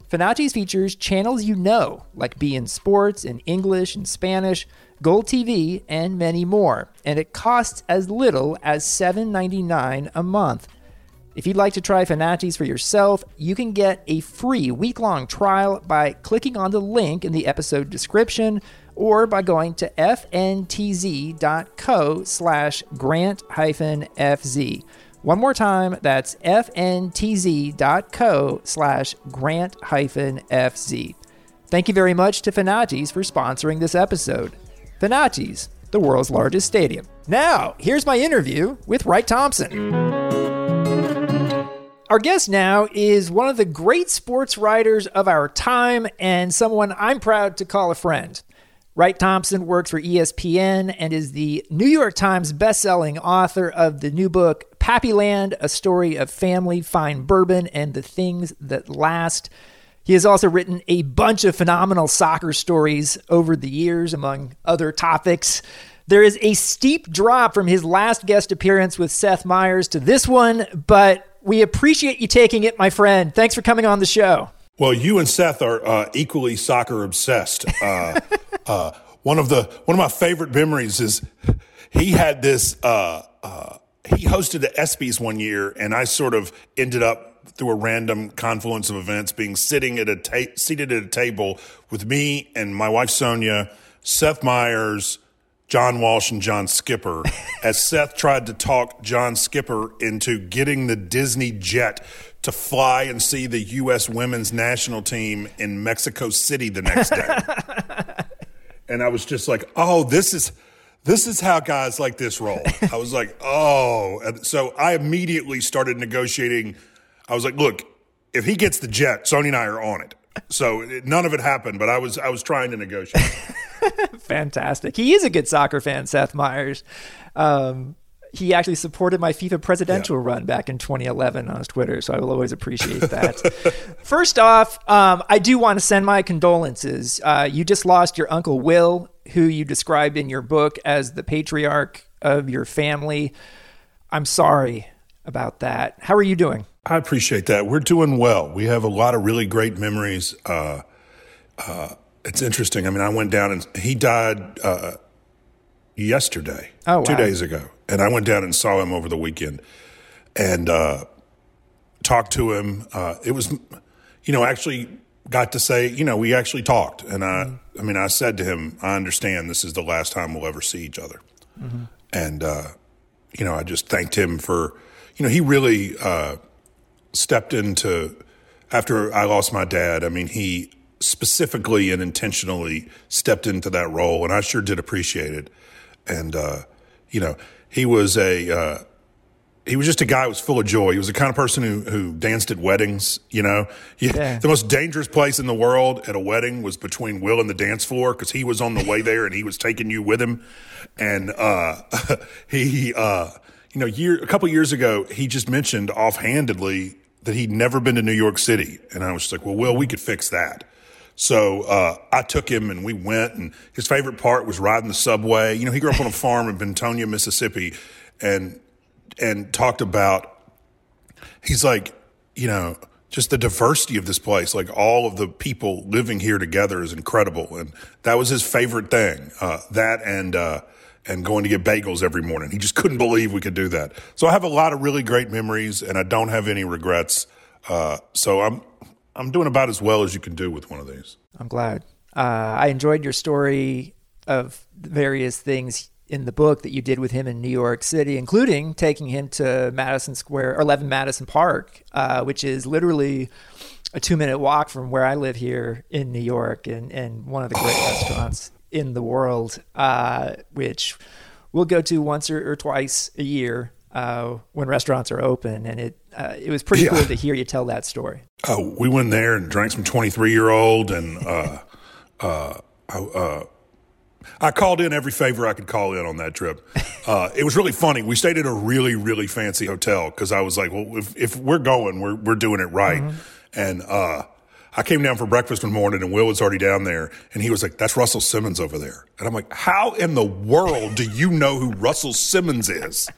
Fanatiz features channels you know, like beIN Sports in English and Spanish, GolTV, and many more, and it costs as little as $7.99 a month. If you'd like to try Fanatiz for yourself, you can get a free week-long trial by clicking on the link in the episode description or by going to fntz.co slash grant hyphen FZ. One more time, that's fntz.co slash grant hyphen FZ. Thank you very much to Fanatiz for sponsoring this episode. Fanatiz, the world's largest stadium. Now, here's my interview with Wright Thompson. Our guest now is one of the great sports writers of our time and someone I'm proud to call a friend. Wright Thompson works for ESPN and is the New York Times bestselling author of the new book, Pappyland A Story of Family, Fine Bourbon, and the Things That Last. He has also written a bunch of phenomenal soccer stories over the years, among other topics. There is a steep drop from his last guest appearance with Seth Meyers to this one, but we appreciate you taking it, my friend. Thanks for coming on the show. Well, you and Seth are uh, equally soccer obsessed. Uh, uh, one of the one of my favorite memories is he had this. Uh, uh, he hosted the ESPYS one year, and I sort of ended up through a random confluence of events being sitting at a ta- seated at a table with me and my wife Sonia, Seth Meyers, John Walsh and John Skipper as Seth tried to talk John Skipper into getting the Disney jet to fly and see the U.S. women's national team in Mexico City the next day. and I was just like, oh, this is. This is how guys like this roll. I was like, oh. So I immediately started negotiating. I was like, look, if he gets the jet, Sonia and I are on it. So none of it happened, but I was I was trying to negotiate. Fantastic. He is a good soccer fan, Seth Meyers. Um, he actually supported my FIFA presidential yeah. run back in 2011 on his Twitter, so I will always appreciate that. First off, um, I do want to send my condolences. Uh, you just lost your uncle Will, who you described in your book as the patriarch of your family. I'm sorry about that. How are you doing? I appreciate that. We're doing well. We have a lot of really great memories. Uh, uh, it's interesting. I mean, I went down and he died uh, yesterday, oh, wow. two days ago, and I went down and saw him over the weekend and uh, talked to him. Uh, it was, you know, actually got to say, you know, we actually talked, and I, mm-hmm. I mean, I said to him, I understand this is the last time we'll ever see each other, mm-hmm. and uh, you know, I just thanked him for, you know, he really uh, stepped into after I lost my dad, I mean, he specifically and intentionally stepped into that role, and I sure did appreciate it. And uh, you know, he was a uh, he was just a guy who was full of joy. He was the kind of person who, who danced at weddings. You know, yeah. the most dangerous place in the world at a wedding was between Will and the dance floor because he was on the way there and he was taking you with him. And uh, he, uh, you know, year a couple years ago, he just mentioned offhandedly that he'd never been to New York City, and I was like, well, Will, we could fix that. So uh, I took him and we went, and his favorite part was riding the subway. You know, he grew up on a farm in Bentonia, Mississippi, and and talked about he's like, you know, just the diversity of this place, like all of the people living here together is incredible, and that was his favorite thing. Uh, that and uh, and going to get bagels every morning. He just couldn't believe we could do that. So I have a lot of really great memories, and I don't have any regrets. Uh, so I'm I'm doing about as well as you can do with one of these. I'm glad. Uh, I enjoyed your story of various things in the book that you did with him in New York City, including taking him to Madison Square, or 11 Madison Park, uh, which is literally a two minute walk from where I live here in New York, and, and one of the great restaurants in the world, uh, which we'll go to once or, or twice a year uh, when restaurants are open. And it uh, it was pretty yeah. cool to hear you tell that story. Oh, we went there and drank some 23 year old, and uh, uh, I, I called in every favor I could call in on that trip. Uh, it was really funny. We stayed at a really, really fancy hotel because I was like, well, if, if we're going, we're, we're doing it right. Mm-hmm. And uh, I came down for breakfast one morning and Will was already down there and he was like, that's Russell Simmons over there. And I'm like, how in the world do you know who Russell Simmons is?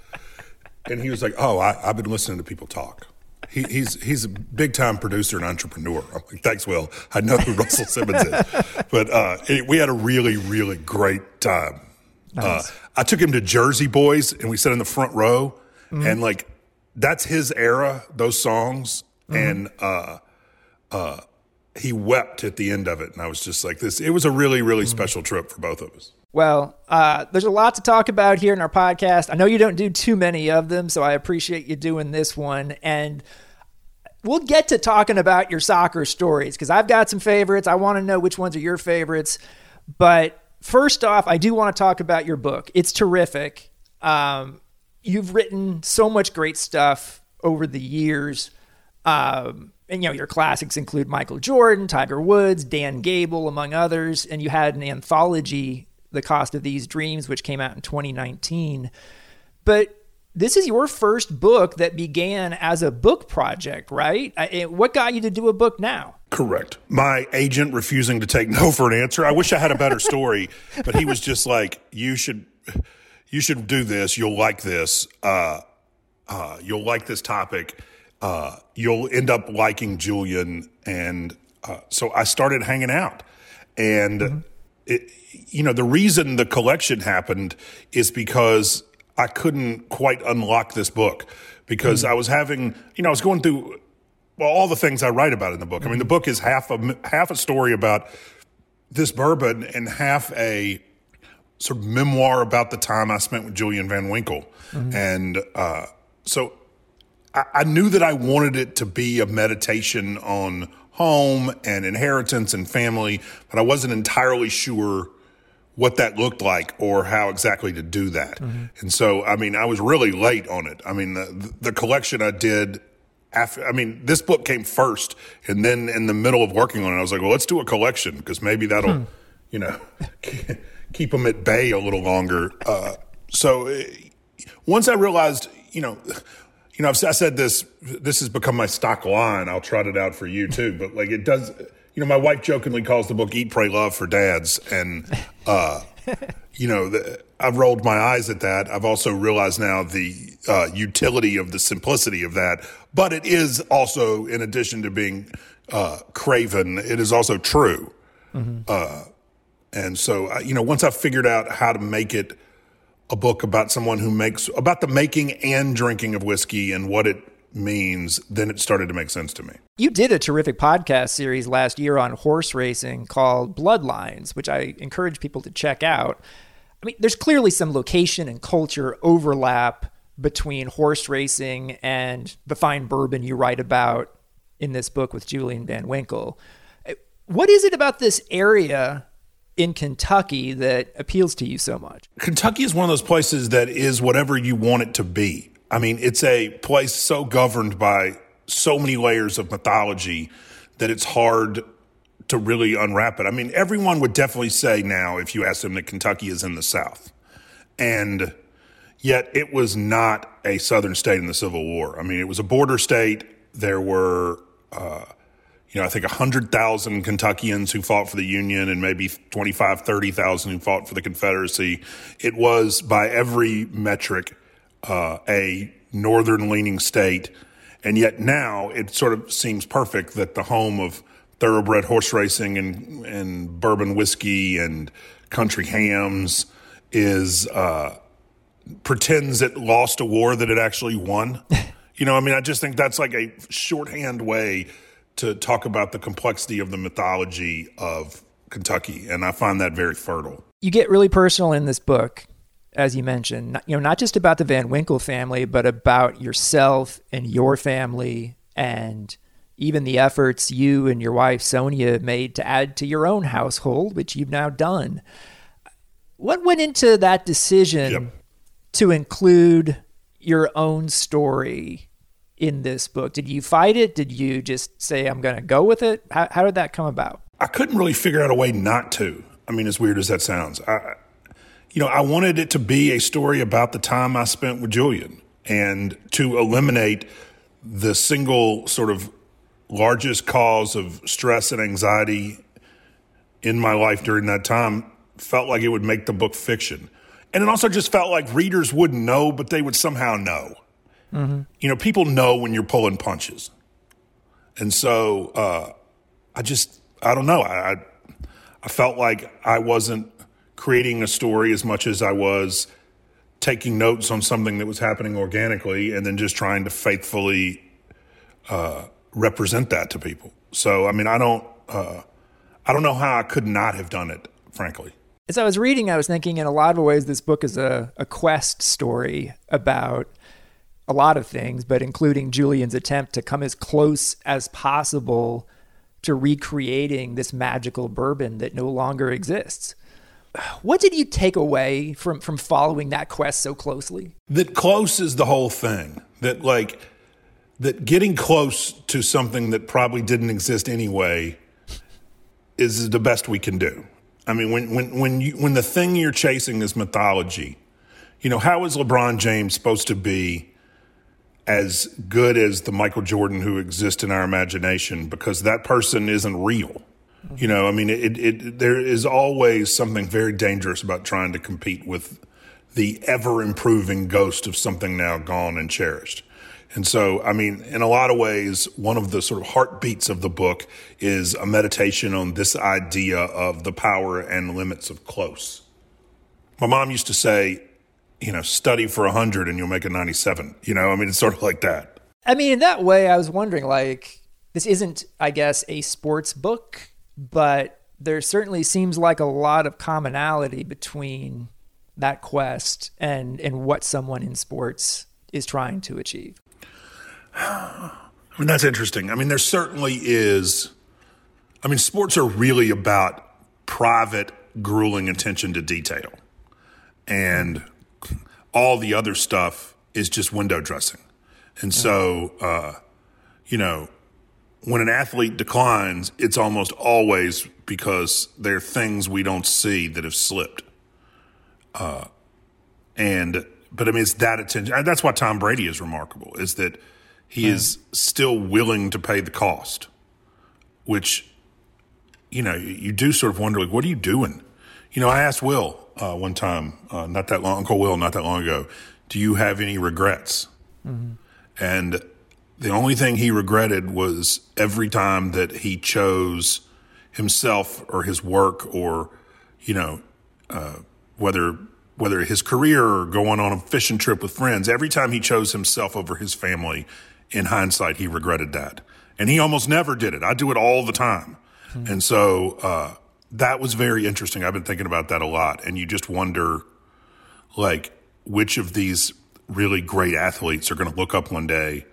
And he was like, oh, I, I've been listening to people talk. He, he's he's a big time producer and entrepreneur. I'm like, thanks, Will. I know who Russell Simmons is, but uh, it, we had a really really great time. Uh, nice. Uh, I took him to Jersey Boys, and we sat in the front row, mm-hmm. and like that's his era, those songs, mm-hmm. and uh, uh, he wept at the end of it, and I was just like, this. It was a really really mm-hmm. special trip for both of us. Well, uh, there's a lot to talk about here in our podcast. I know you don't do too many of them, so I appreciate you doing this one. And we'll get to talking about your soccer stories because I've got some favorites. I want to know which ones are your favorites. But first off, I do want to talk about your book. It's terrific. Um, you've written so much great stuff over the years. Um, and you know your classics include Michael Jordan, Tiger Woods, Dan Gable, among others. And you had an anthology the Cost of These Dreams, which came out in 2019. But this is your first book that began as a book project, right? What got you to do a book now? Correct. My agent refusing to take no for an answer. I wish I had a better story, but he was just like, "You should, you should do this. You'll like this. Uh, uh, you'll like this topic. Uh, you'll end up liking Julian." And uh, so I started hanging out, and mm-hmm. it, you know, the reason the collection happened is because I couldn't quite unlock this book because mm. I was having, you know, I was going through well, all the things I write about in the book. I mean, the book is half a half a story about this bourbon and half a sort of memoir about the time I spent with Julian Van Winkle, mm-hmm. and uh, so I, I knew that I wanted it to be a meditation on home and inheritance and family, but I wasn't entirely sure what that looked like or how exactly to do that. Mm-hmm. And so, I mean, I was really late on it. I mean, the, the collection I did after, I mean, this book came first. And then in the middle of working on it, I was like, well, let's do a collection because maybe that'll, hmm. you know, keep them at bay a little longer. Uh, so uh, once I realized, you know, you know, I've, I said this, this has become my stock line. I'll trot it out for you too, but like it does, you know, my wife jokingly calls the book "Eat, Pray, Love" for dads, and uh, you know, the, I've rolled my eyes at that. I've also realized now the uh, utility of the simplicity of that, but it is also, in addition to being uh, craven, it is also true. Mm-hmm. Uh, and so, you know, once I figured out how to make it a book about someone who makes about the making and drinking of whiskey and what it means, then it started to make sense to me. You did a terrific podcast series last year on horse racing called Bloodlines, which I encourage people to check out. I mean, there's clearly some location and culture overlap between horse racing and the fine bourbon you write about in this book with Julian Van Winkle. What is it about this area in Kentucky that appeals to you so much? Kentucky is one of those places that is whatever you want it to be. I mean, it's a place so governed by so many layers of mythology that it's hard to really unwrap it. I mean, everyone would definitely say now, if you ask them, that Kentucky is in the South. And yet it was not a Southern state in the Civil War. I mean, it was a border state. There were, uh, you know, I think 100,000 Kentuckians who fought for the Union and maybe 25, 30,000 who fought for the Confederacy. It was, by every metric, uh, a northern leaning state. And yet now it sort of seems perfect that the home of thoroughbred horse racing and, and bourbon whiskey and country hams is uh, pretends it lost a war that it actually won. you know, I mean, I just think that's like a shorthand way to talk about the complexity of the mythology of Kentucky, and I find that very fertile. You get really personal in this book, as you mentioned. You know, not just about the Van Winkle family, but about yourself and your family, and even the efforts you and your wife Sonia made to add to your own household, which you've now done. What went into that decision yep. to include your own story in this book? Did you fight it? Did you just say, I'm going to go with it? How, how, did that come about? I couldn't really figure out a way not to. I mean, as weird as that sounds, I, you know, I wanted it to be a story about the time I spent with Julian and to eliminate the single sort of largest cause of stress and anxiety in my life during that time felt like it would make the book fiction. And it also just felt like readers wouldn't know, but they would somehow know. Mm-hmm. You know, people know when you're pulling punches. And so uh, I just, I don't know. I, I felt like I wasn't creating a story as much as I was taking notes on something that was happening organically and then just trying to faithfully uh, represent that to people. So, I mean, I don't, uh, I don't know how I could not have done it, frankly as I was reading, I was thinking in a lot of ways this book is a, a quest story about a lot of things, but including Julian's attempt to come as close as possible to recreating this magical bourbon that no longer exists. What did you take away from from following that quest so closely? That close is the whole thing. That like that getting close to something that probably didn't exist anyway is the best we can do. I mean, when when when you when the thing you're chasing is mythology, you know, how is LeBron James supposed to be as good as the Michael Jordan who exists in our imagination because that person isn't real. You know, I mean, it, it there is always something very dangerous about trying to compete with the ever improving ghost of something now gone and cherished. And so, I mean, in a lot of ways, one of the sort of heartbeats of the book is a meditation on this idea of the power and limits of close. My mom used to say, you know, study for 100 and you'll make a 97. You know, I mean, it's sort of like that. I mean, in that way, I was wondering, like, this isn't, I guess, a sports book, but there certainly seems like a lot of commonality between that quest and and what someone in sports is trying to achieve. I mean, that's interesting. I mean, there certainly is. I mean, sports are really about private, grueling attention to detail. And all the other stuff is just window dressing. And so, uh, you know, when an athlete declines, it's almost always because there are things we don't see that have slipped. Uh, and, but I mean, it's that attention. That's why Tom Brady is remarkable, is that he mm. is still willing to pay the cost, which, you know, you do sort of wonder, like, what are you doing? You know, I asked Will uh, one time, uh, not that long, Uncle Will, not that long ago, do you have any regrets? Mm-hmm. And the only thing he regretted was every time that he chose himself or his work or, you know, uh, whether whether his career or going on a fishing trip with friends, every time he chose himself over his family, in hindsight, he regretted that. And he almost never did it. I do it all the time. Hmm. And so uh, that was very interesting. I've been thinking about that a lot. And you just wonder, like, which of these really great athletes are going to look up one day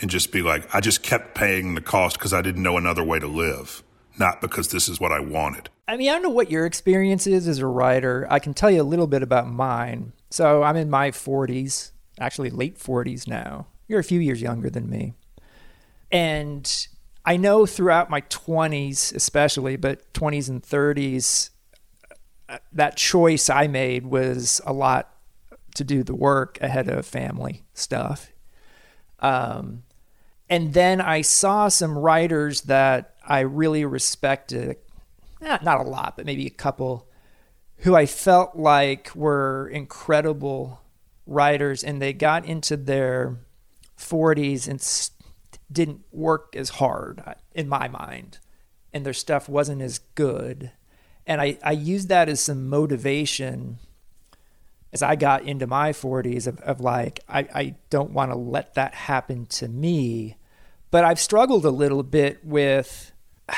and just be like, I just kept paying the cost because I didn't know another way to live, not because this is what I wanted. I mean, I don't know what your experience is as a writer. I can tell you a little bit about mine. So I'm in my 40s, actually late 40s now. You're a few years younger than me. And I know throughout my 20s, especially, but 20s and 30s, uh, that choice I made was a lot to do the work ahead of family stuff. Um, and then I saw some writers that I really respected, not, not a lot, but maybe a couple, who I felt like were incredible writers, and they got into their 40s and didn't work as hard uh, in my mind, and their stuff wasn't as good. And I, I used that as some motivation as I got into my 40s of, of like, I, I don't want to let that happen to me. But I've struggled a little bit with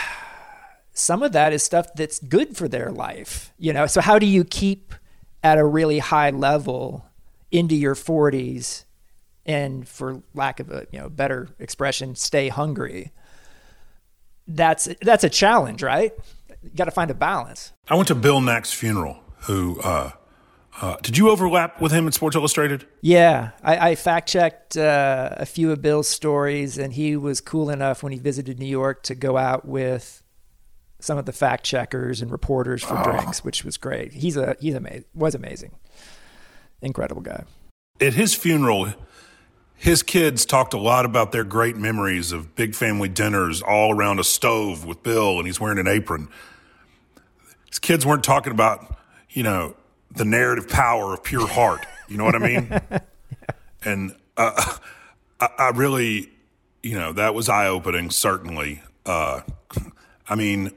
some of that is stuff that's good for their life, you know? So, how do you keep at a really high level into your 40s and, for lack of a you know better expression, stay hungry? That's that's a challenge, right? You got to find a balance. I went to Bill Nack's funeral, who uh, uh, did you overlap with him at Sports Illustrated? Yeah, I, I fact checked uh, a few of Bill's stories, and he was cool enough when he visited New York to go out with some of the fact checkers and reporters for oh. drinks, which was great. He's a he's amazing. Was amazing, incredible guy. At his funeral, his kids talked a lot about their great memories of big family dinners all around a stove with Bill, and he's wearing an apron. His kids weren't talking about, you know, the narrative power of pure heart. You know what I mean? yeah. And uh, I, I, really, you know, that was eye opening, certainly. Uh, I mean,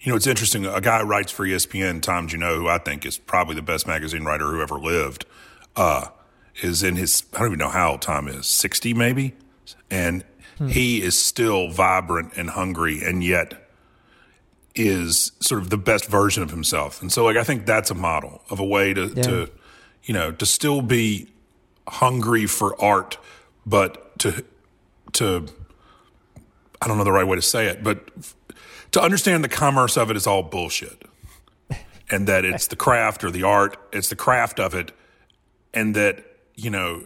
you know, it's interesting. A guy writes for ESPN, Tom Junod, who I think is probably the best magazine writer who ever lived, uh, is in his, I don't even know how old Tom is, 60 maybe? And hmm. he is still vibrant and hungry, and yet is sort of the best version of himself. And so like I think that's a model of a way to yeah. to you know, to still be hungry for art but to to I don't know the right way to say it, but to understand the commerce of it is all bullshit. And that it's the craft or the art, it's the craft of it and that, you know,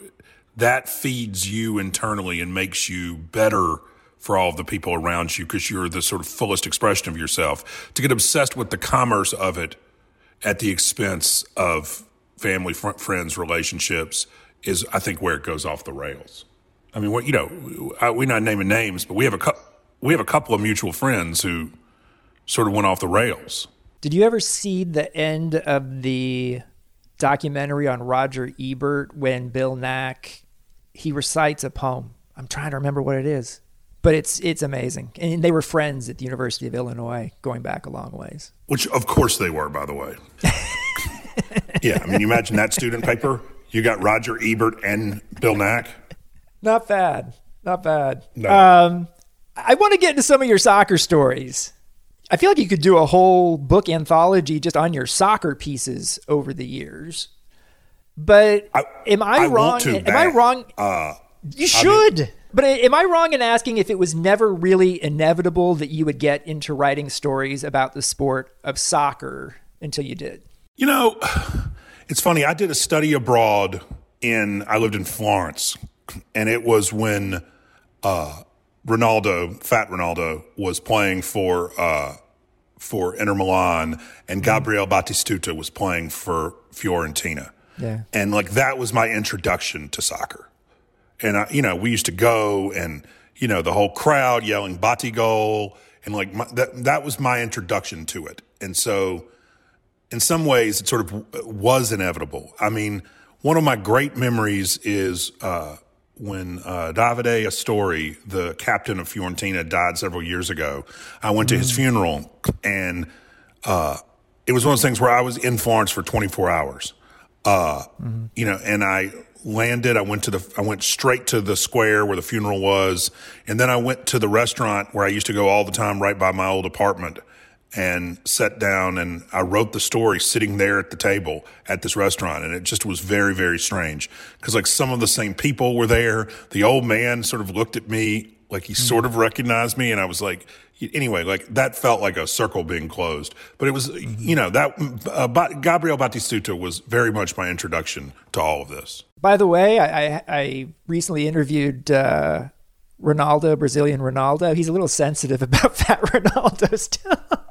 that feeds you internally and makes you better for all of the people around you because you're the sort of fullest expression of yourself. To get obsessed with the commerce of it at the expense of family, fr- friends, relationships is, I think, where it goes off the rails. I mean, what you know, I, we're not naming names, but we have a cu- we have a couple of mutual friends who sort of went off the rails. Did you ever see the end of the documentary on Roger Ebert when Bill Nack he recites a poem? I'm trying to remember what it is but it's it's amazing. And they were friends at the University of Illinois, going back a long ways. Which, of course, they were, by the way. yeah, I mean, you imagine that student paper. You got Roger Ebert and Bill Nack. Not bad, not bad. No. Um, I want to get into some of your soccer stories. I feel like you could do a whole book anthology just on your soccer pieces over the years. But I, am I, I wrong? Am I wrong? Uh, you should. I mean, but am I wrong in asking if it was never really inevitable that you would get into writing stories about the sport of soccer until you did? You know, it's funny. I did a study abroad in, I lived in Florence, and it was when uh, Ronaldo, Fat Ronaldo, was playing for uh, for Inter Milan, and mm-hmm. Gabriel Batistuta was playing for Fiorentina. Yeah. And like that was my introduction to soccer and I, you know, we used to go and, you know, the whole crowd yelling Batigol and like my, that, that was my introduction to it. And so in some ways it sort of was inevitable. I mean, one of my great memories is, uh, when uh, Davide Astori, the captain of Fiorentina, died several years ago, I went to his mm. funeral, and uh, it was one of those things where I was in Florence for 24 hours. Uh, mm-hmm. You know, and I landed. I went to the, I went straight to the square where the funeral was. And then I went to the restaurant where I used to go all the time right by my old apartment. And sat down and I wrote the story sitting there at the table at this restaurant. And it just was very, very strange because like some of the same people were there. The old man sort of looked at me like he sort of recognized me. And I was like, anyway, like that felt like a circle being closed. But it was, you know, that uh, Gabriel Batistuta was very much my introduction to all of this. By the way, I, I, I recently interviewed uh, Ronaldo, Brazilian Ronaldo. He's a little sensitive about fat Ronaldo still.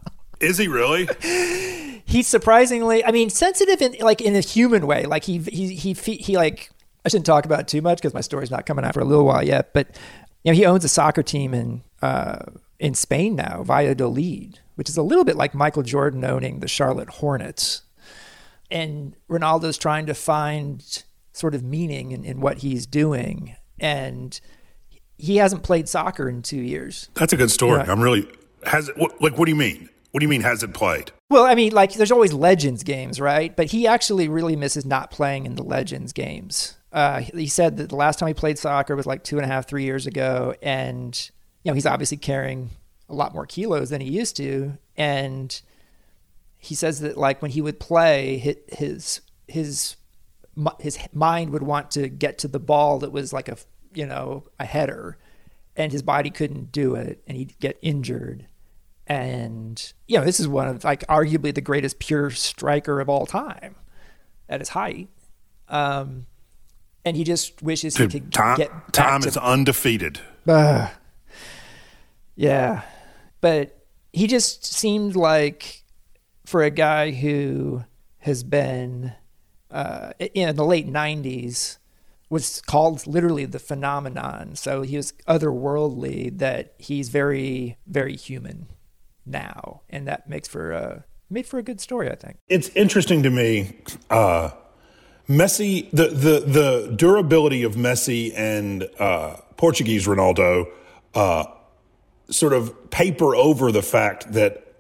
Is he really? He's surprisingly, I mean, sensitive in like in a human way. Like he he he he, he like I shouldn't talk about it too much because my story's not coming out for a little while yet. But you know, he owns a soccer team in uh, in Spain now, Valladolid, which is a little bit like Michael Jordan owning the Charlotte Hornets. And Ronaldo's trying to find sort of meaning in, in what he's doing, and he hasn't played soccer in two years. That's a good story. I'm really has like what do you mean? What do you mean hasn't played? Well, I mean, like there's always Legends games, right? But he actually really misses not playing in the Legends games. Uh, he said that the last time he played soccer was like two and a half, three years ago, and you know he's obviously carrying a lot more kilos than he used to, and he says that like when he would play, his his his mind would want to get to the ball that was like a you know a header, and his body couldn't do it, and he'd get injured and, you know, this is one of like arguably the greatest pure striker of all time at his height. Um, and he just wishes he could time, get time to, is undefeated. Uh, yeah, but he just seemed like for a guy who has been uh, in the late '90s was called literally the phenomenon. So he was otherworldly. That he's very, very human now, and that makes for a made for a good story. I think it's interesting to me. Uh, Messi, the the the durability of Messi and uh, Portuguese Ronaldo, uh, sort of paper over the fact that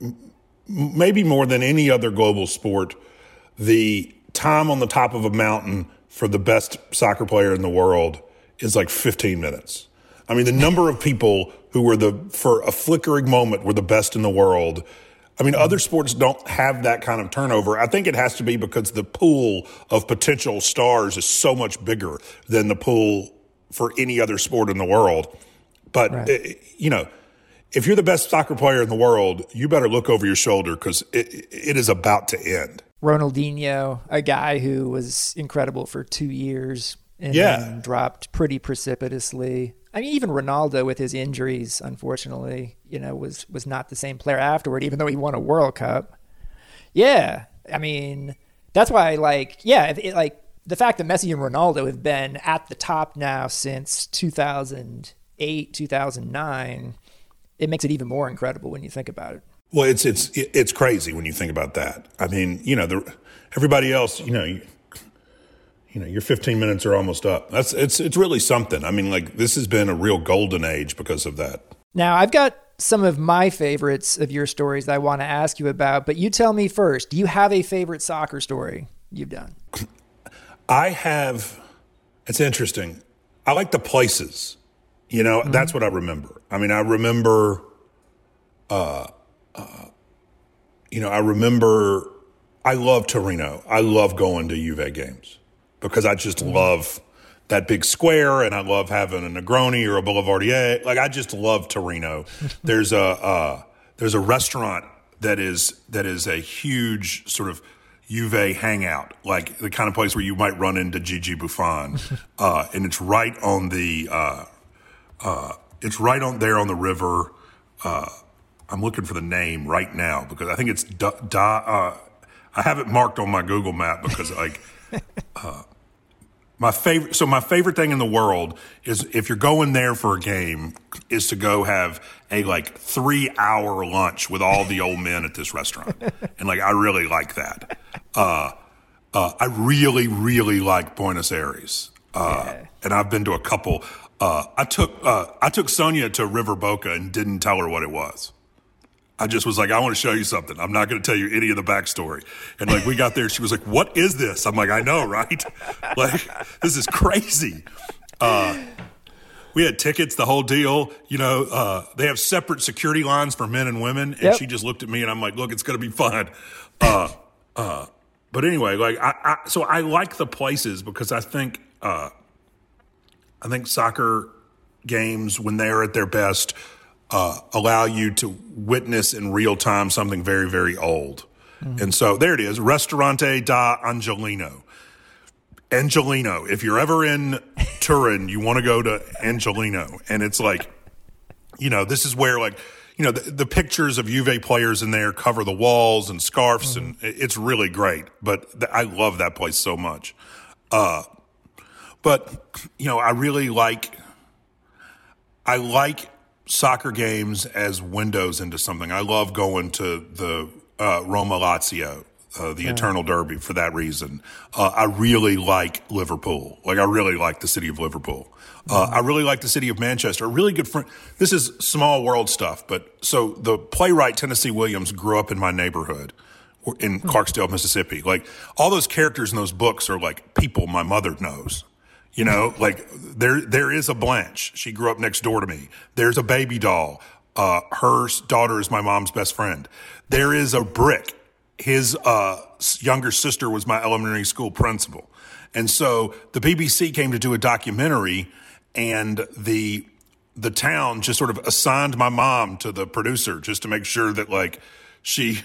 m- maybe more than any other global sport, the time on the top of a mountain for the best soccer player in the world is like 15 minutes. I mean, the number of people who were the, for a flickering moment, were the best in the world. I mean, other sports don't have that kind of turnover. I think it has to be because the pool of potential stars is so much bigger than the pool for any other sport in the world. But, right. it, eh, you know, if you're the best soccer player in the world, you better look over your shoulder because it, it is about to end. Ronaldinho, a guy who was incredible for two years and yeah. dropped pretty precipitously. I mean, even Ronaldo with his injuries, unfortunately, you know, was was not the same player afterward, even though he won a World Cup. Yeah, I mean, that's why, like, yeah, it, it, like the fact that Messi and Ronaldo have been at the top now since 2008, 2009, it makes it even more incredible when you think about it. Well, it's it's it's crazy when you think about that. I mean, you know, the, everybody else, you know, you know your 15 minutes are almost up. That's it's it's really something. I mean like this has been a real golden age because of that. Now i've got some of my favorites of your stories that i want to ask you about but you tell me first do you have a favorite soccer story you've done? I have it's interesting. I like the places you know mm-hmm. that's what i remember. I mean i remember uh, uh you know i remember i love torino. I love going to juve games because I just love that big square and I love having a Negroni or a Boulevardier. Like I just love Torino. there's a uh, there's a restaurant that is that is a huge sort of Juve hangout, like the kind of place where you might run into Gigi Buffon, uh, and it's right on the uh, uh, it's right on there on the river. Uh, I'm looking for the name right now because I think it's da. da uh, I have it marked on my Google map because like uh, my favorite, so my favorite thing in the world is if you're going there for a game, is to go have a like three hour lunch with all the old men at this restaurant, and like I really like that. Uh, uh, I really, really like Buenos Aires, uh, yeah. and I've been to a couple. Uh, I took uh, I took Sonia to River Boca and didn't tell her what it was. I just was like, I want to show you something. I'm not going to tell you any of the backstory. And like, we got there, she was like, What is this? I'm like, I know, right? like, this is crazy. Uh, we had tickets, the whole deal. You know, uh, they have separate security lines for men and women. And Yep. she just looked at me and I'm like, look, it's going to be fun. Uh, uh, but anyway, like, I, I, so I like the places because I think, uh, I think soccer games, when they're at their best, uh, allow you to witness in real time something very, very old. And so there it is, Restaurante da Angelino. Angelino. If you're ever in Turin, you want to go to Angelino. And it's like, you know, this is where like, you know, the, the pictures of Juve players in there cover the walls and scarfs, and it's really great. But th- I love that place so much. Uh, but you know, I really like, I like soccer games as windows into something. I love going to the uh, Roma Lazio, uh, the Eternal Derby, for that reason. Uh, I really like Liverpool. Like I really like the city of Liverpool. Uh, I really like the city of Manchester. A really good friend. This is small world stuff, but so the playwright Tennessee Williams grew up in my neighborhood in Clarksdale, Mississippi. Like all those characters in those books are like people my mother knows. You know, like there there is a Blanche. She grew up next door to me. There's a baby doll. Uh, her daughter is my mom's best friend. There is a brick. His uh, younger sister was my elementary school principal. And so the BBC came to do a documentary, and the the town just sort of assigned my mom to the producer just to make sure that like she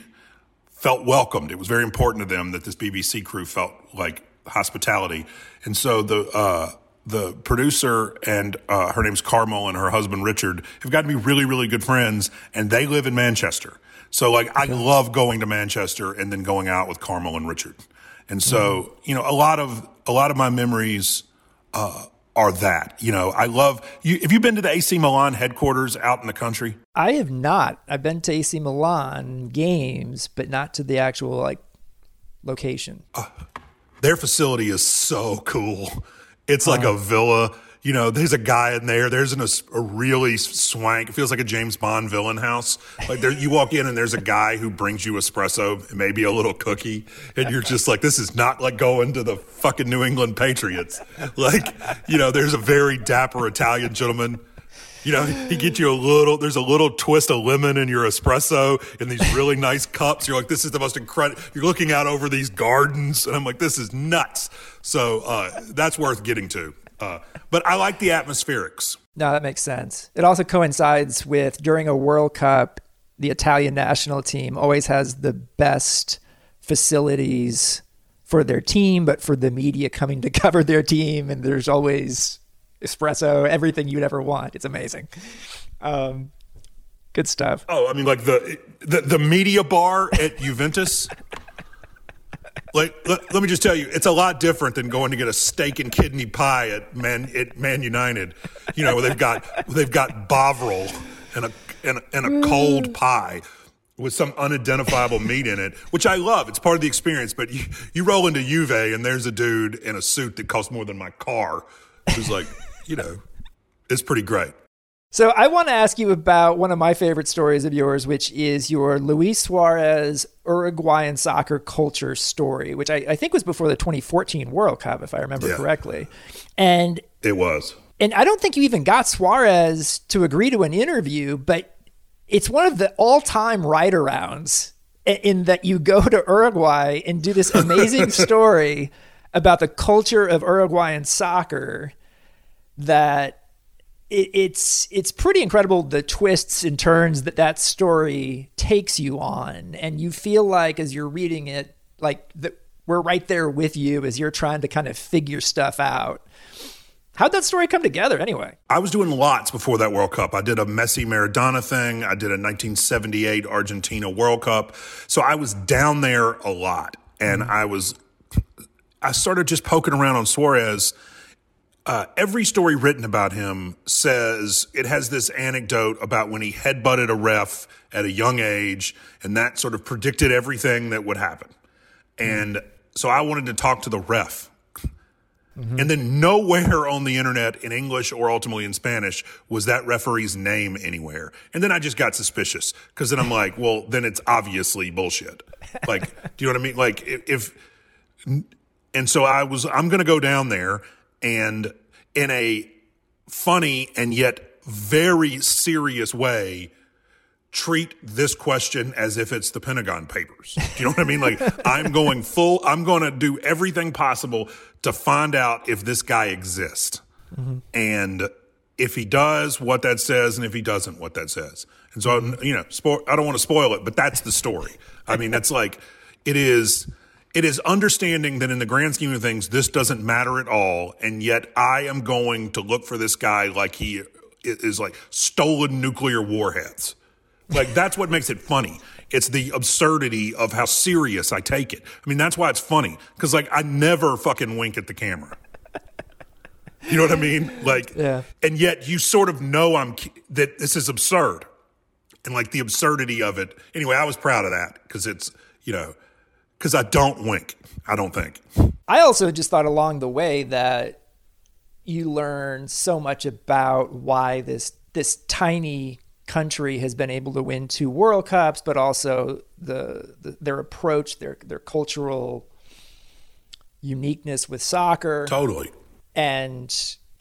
felt welcomed. It was very important to them that this BBC crew felt like hospitality. And so the uh, the producer and uh, her name's Carmel and her husband Richard have got to be really really good friends, and they live in Manchester. So like I love going to Manchester and then going out with Carmel and Richard. And so you know a lot of a lot of my memories. Uh, are that you know I love you have you been to the AC Milan headquarters out in the country I have not. I've been to AC Milan games, but not to the actual like location. Their facility is so cool. It's like a villa. You know, there's a guy in there. There's an, a really swank. It feels like a James Bond villain house. Like there, you walk in and there's a guy who brings you espresso and maybe a little cookie, and you're just like, this is not like going to the fucking New England Patriots. Like, you know, there's a very dapper Italian gentleman. You know, he gets you a little, there's a little twist of lemon in your espresso in these really nice cups. You're like, this is the most incredible. You're looking out over these gardens, and I'm like, this is nuts. So uh, that's worth getting to. Uh, but I like the atmospherics. No, that makes sense. It also coincides with during a World Cup, the Italian national team always has the best facilities for their team, but for the media coming to cover their team, and there's always espresso, everything you'd ever want. It's amazing. Um, good stuff. Oh, I mean, like the the, the media bar at Juventus. Like, let, let me just tell you, it's a lot different than going to get a steak and kidney pie at Man at Man United. You know, they've got they've got Bovril and a and a, and a cold pie with some unidentifiable meat in it, which I love. It's part of the experience. But you, you roll into Juve and there's a dude in a suit that costs more than my car, who's like, you know, it's pretty great. So I want to ask you about one of my favorite stories of yours, which is your Luis Suarez Uruguayan soccer culture story, which I, I think was before the 2014 World Cup, if I remember Yeah. correctly. And It was. and I don't think you even got Suarez to agree to an interview, but it's one of the all-time right arounds in that you go to Uruguay and do this amazing story about the culture of Uruguayan soccer that it, it's it's pretty incredible the twists and turns that that story takes you on and you feel like as you're reading it like that we're right there with you as you're trying to kind of figure stuff out how'd that story come together anyway I was doing lots before that World Cup. I did a Messi Maradona thing. I did a 1978 Argentina World Cup. So I was down there a lot. And mm-hmm. I was, I started just poking around on Suarez. Uh, every story written about him says it has this anecdote about when he headbutted a ref at a young age, and that sort of predicted everything that would happen. And so I wanted to talk to the ref. And then nowhere on the internet in English or ultimately in Spanish was that referee's name anywhere. And then I just got suspicious because then I'm like, well, then it's obviously bullshit. Like, do you know what I mean? Like, if, if and so I was, I'm going to go down there and in a funny and yet very serious way treat this question as if it's the Pentagon Papers. Do you know what I mean? Like, I'm going full, I'm going to do everything possible to find out if this guy exists. Mm-hmm. And if he does, what that says, and if he doesn't, what that says. And so, you know, spo- I don't want to spoil it, but that's the story. I mean, that's like, it is. It is understanding that in the grand scheme of things, this doesn't matter at all. And yet I am going to look for this guy like he is like stolen nuclear warheads. Like that's what makes it funny. It's the absurdity of how serious I take it. I mean, that's why it's funny because like I never fucking wink at the camera. You know what I mean? Like, yeah. And yet you sort of know I'm that this is absurd, and like the absurdity of it. Anyway, I was proud of that because it's you know because I don't wink. I don't think. I also just thought along the way that you learn so much about why this this tiny country has been able to win two World Cups, but also the, the their approach, their their cultural uniqueness with soccer. Totally. And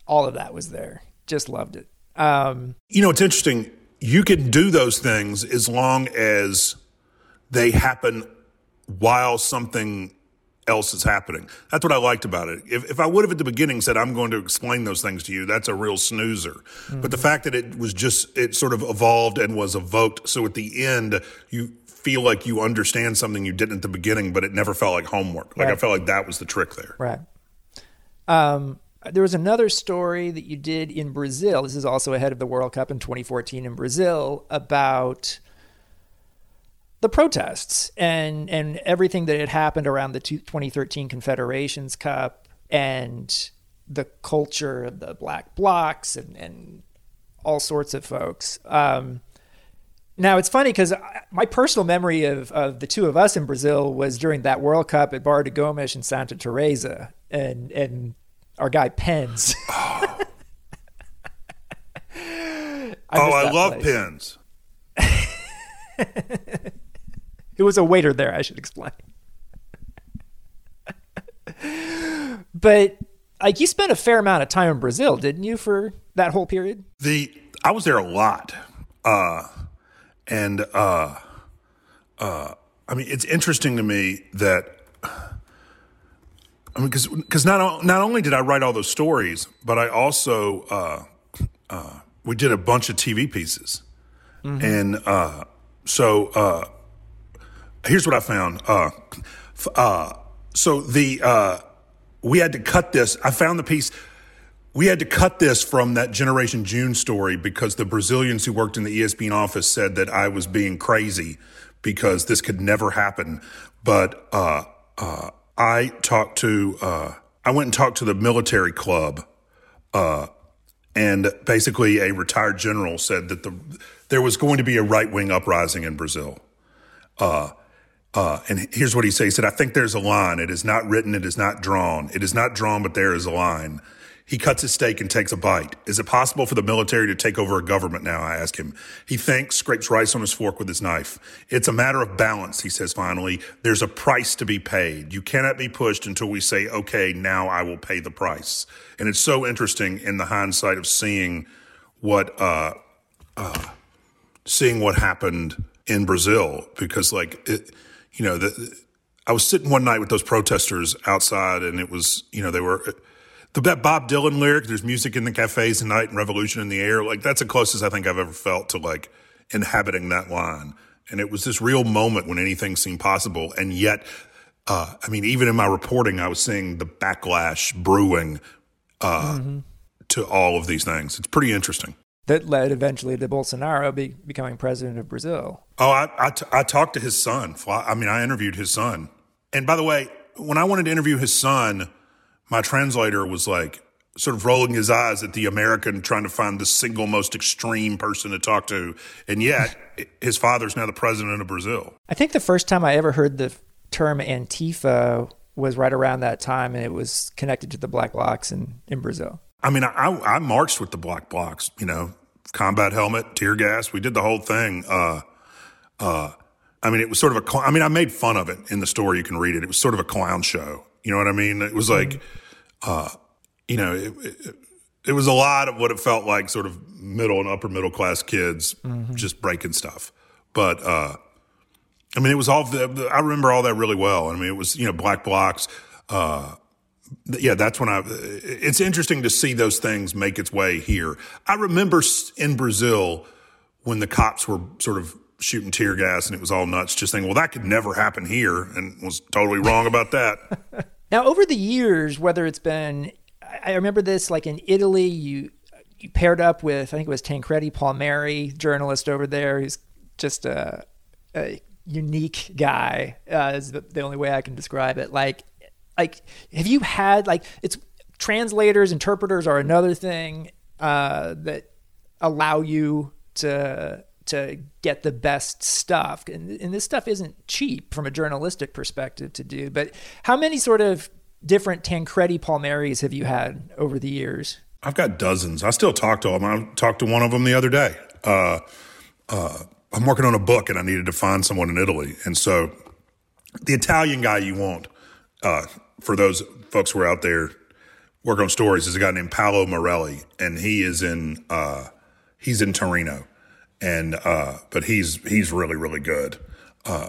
all of that was there. Just loved it. Um, you know, it's interesting. You can do those things as long as they happen while something else is happening. That's what I liked about it. If, if I would have at the beginning said, I'm going to explain those things to you, that's a real snoozer. Mm-hmm. But the fact that it was just, it sort of evolved and was evoked. So at the end, you feel like you understand something you didn't at the beginning, but it never felt like homework. Like right. I felt like that was the trick there. Right. Um, there was another story that you did in Brazil. This is also ahead of the World Cup in 2014 in Brazil about the protests and and everything that had happened around the 2013 Confederations Cup and the culture of the black blocs and, and all sorts of folks. Um, now it's funny because my personal memory of, of the two of us in Brazil was during that World Cup at Barra de Gomes and Santa Teresa and and our guy Pens. oh, I, oh, I love place. Pens. It was a waiter there, I should explain. but like you spent a fair amount of time in Brazil, didn't you, for that whole period? The I was there a lot. Uh and uh uh I mean it's interesting to me that I mean cuz not not only did I write all those stories, but I also uh uh we did a bunch of TV pieces. Mm-hmm. And uh so uh here's what I found. Uh, uh, so the uh, we had to cut this. I found the piece. We had to cut this from that Generation June story because the Brazilians who worked in the ESPN office said that I was being crazy because this could never happen. But uh, uh, I talked to, uh, I went and talked to the military club, and basically a retired general said that the there was going to be a right wing uprising in Brazil. Uh, and here's what he says. He said, I think there's a line. It is not written. It is not drawn. It is not drawn, but there is a line. He cuts his steak and takes a bite. Is it possible for the military to take over a government now? I ask him. He thinks, scrapes rice on his fork with his knife. It's a matter of balance, he says finally. There's a price to be paid. You cannot be pushed until we say, okay, now I will pay the price. And it's so interesting in the hindsight of seeing what, uh, uh, seeing what happened in Brazil because like it, you know, the, I was sitting one night with those protesters outside, and it was, you know, they were the, that Bob Dylan lyric. There's music in the cafes tonight and revolution in the air. Like that's the closest I think I've ever felt to like inhabiting that line. And it was this real moment when anything seemed possible, and yet, uh, I mean, even in my reporting, I was seeing the backlash brewing uh, mm-hmm. to all of these things. It's pretty interesting that led eventually to Bolsonaro be, becoming president of Brazil. Oh, I, I, t- I talked to his son. I mean, I interviewed his son. And by the way, when I wanted to interview his son, my translator was like sort of rolling his eyes at the American trying to find the single most extreme person to talk to. And yet, his father's now the president of Brazil. I think the first time I ever heard the term Antifa was right around that time, and it was connected to the Black Blocs in, in Brazil. I mean, I, I marched with the Black Blocs, you know, combat helmet, tear gas. We did the whole thing. Uh, uh, I mean, it was sort of a, I mean, I made fun of it in the story. You can read it. It was sort of a clown show. You know what I mean? It was like, uh, you know, it, it, it was a lot of what it felt like, sort of middle and upper middle class kids mm-hmm. just breaking stuff. But uh, I mean, it was all. The, I remember all that really well. I mean, it was you know black blocks. Uh, yeah, that's when I. It's interesting to see those things make its way here. I remember in Brazil when the cops were sort of shooting tear gas and it was all nuts, just thinking, well, that could never happen here, and was totally wrong about that. now, over the years, whether it's been, I remember this like in Italy, you you paired up with I think it was Tancredi Palmieri, journalist over there, who's just a, a unique guy. Uh, is the, the only way I can describe it. Like like have you had like it's translators interpreters are another thing uh, that allow you to to get the best stuff. And, and this stuff isn't cheap from a journalistic perspective to do but how many sort of different tancredi palmieris have you had over the years? I've got dozens. I still talk to them i talked to one of them the other day. Uh, uh, i'm working on a book and i needed to find someone in italy. And so the italian guy you want uh, for those folks who are out there working on stories is a guy named Paolo Morelli, and he is in uh, he's in Torino, and uh, but he's he's really really good. Uh,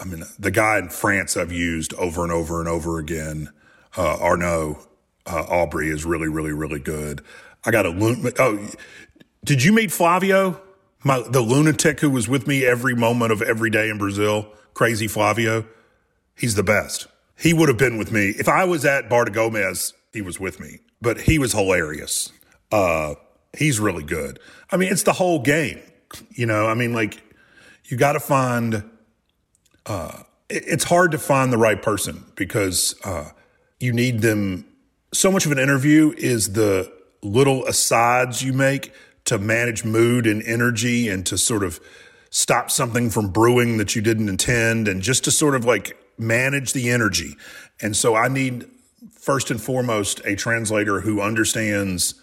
I mean, the guy in France I've used over and over and over again, uh, Arnaud uh, Aubry is really really really good. I got a oh, did you meet Flavio, my the lunatic who was with me every moment of every day in Brazil? Crazy Flavio, he's the best. He would have been with me. If I was at Bar de Gomez, he was with me. But he was hilarious. Uh, he's really good. I mean, it's the whole game. You know, I mean, like, you got to find, uh, it's hard to find the right person because uh, you need them. So much of an interview is the little asides you make to manage mood and energy and to sort of stop something from brewing that you didn't intend and just to sort of like manage the energy. And so I need first and foremost a translator who understands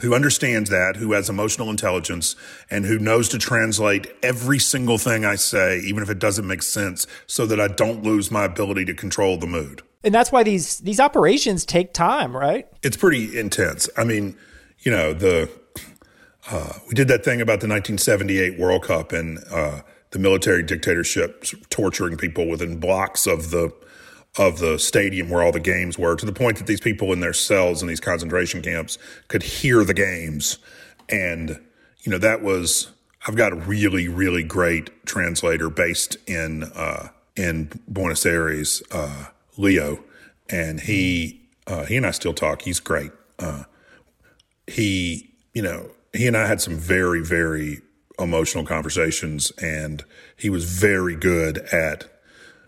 who understands that, who has emotional intelligence, and who knows to translate every single thing I say, even if it doesn't make sense, so that I don't lose my ability to control the mood. And that's why these these operations take time, right? It's pretty intense. I mean, you know, the uh, we did that thing about the 1978 World Cup, and uh, the military dictatorship torturing people within blocks of the of the stadium where all the games were to the point that these people in their cells in these concentration camps could hear the games. And you know that was I've got a really really great translator based in uh, in Buenos Aires uh, Leo. And he uh, he and I still talk. He's great. Uh, he you know he and I had some very very emotional conversations, and he was very good at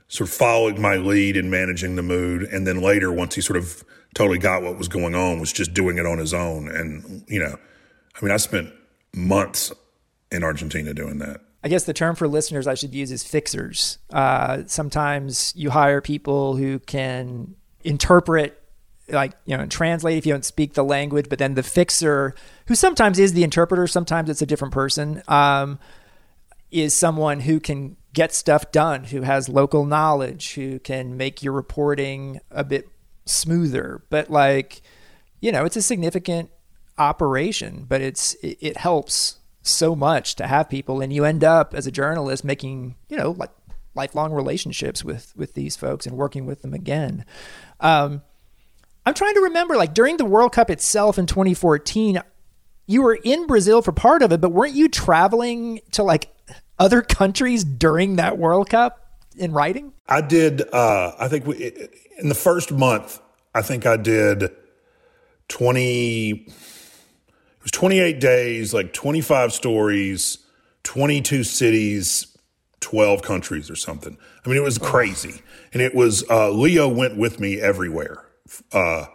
sort of following my lead and managing the mood. And then later, once he sort of totally got what was going on, was just doing it on his own. And you know, I mean, I spent months in Argentina doing that. I guess the term for listeners I should use is fixers. Uh, sometimes you hire people who can interpret like you know translate if you don't speak the language but then the fixer who sometimes is the interpreter sometimes it's a different person um, is someone who can get stuff done who has local knowledge who can make your reporting a bit smoother. But like you know it's a significant operation but it's it, it helps so much to have people and you end up as a journalist making you know like lifelong relationships with with these folks and working with them again. Um, I'm trying to remember, like during the World Cup itself in 2014, you were in Brazil for part of it, but weren't you traveling to like other countries during that World Cup in writing? I did. Uh, I think we, in the first month, I think I did 20, it was 28 days, like 25 stories, 22 cities, 12 countries or something. I mean, it was crazy. And it was, uh, Leo went with me everywhere. Uh,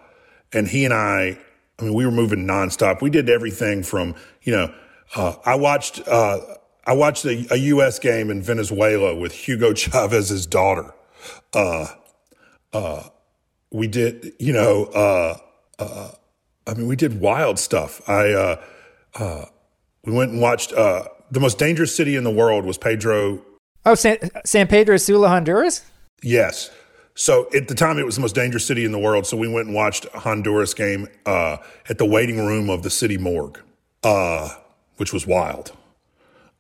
and he and I, I mean, we were moving nonstop. We did everything from, you know, uh, I watched, uh, I watched a, a, U.S. game in Venezuela with Hugo Chavez's daughter. Uh, uh, we did, you know, uh, I mean, we did wild stuff. I, we went and watched, the most dangerous city in the world was Pedro. Oh, San, San Pedro Sula, Honduras? Yes. So at the time, it was the most dangerous city in the world. So we went and watched a Honduras game uh, at the waiting room of the city morgue, uh, which was wild.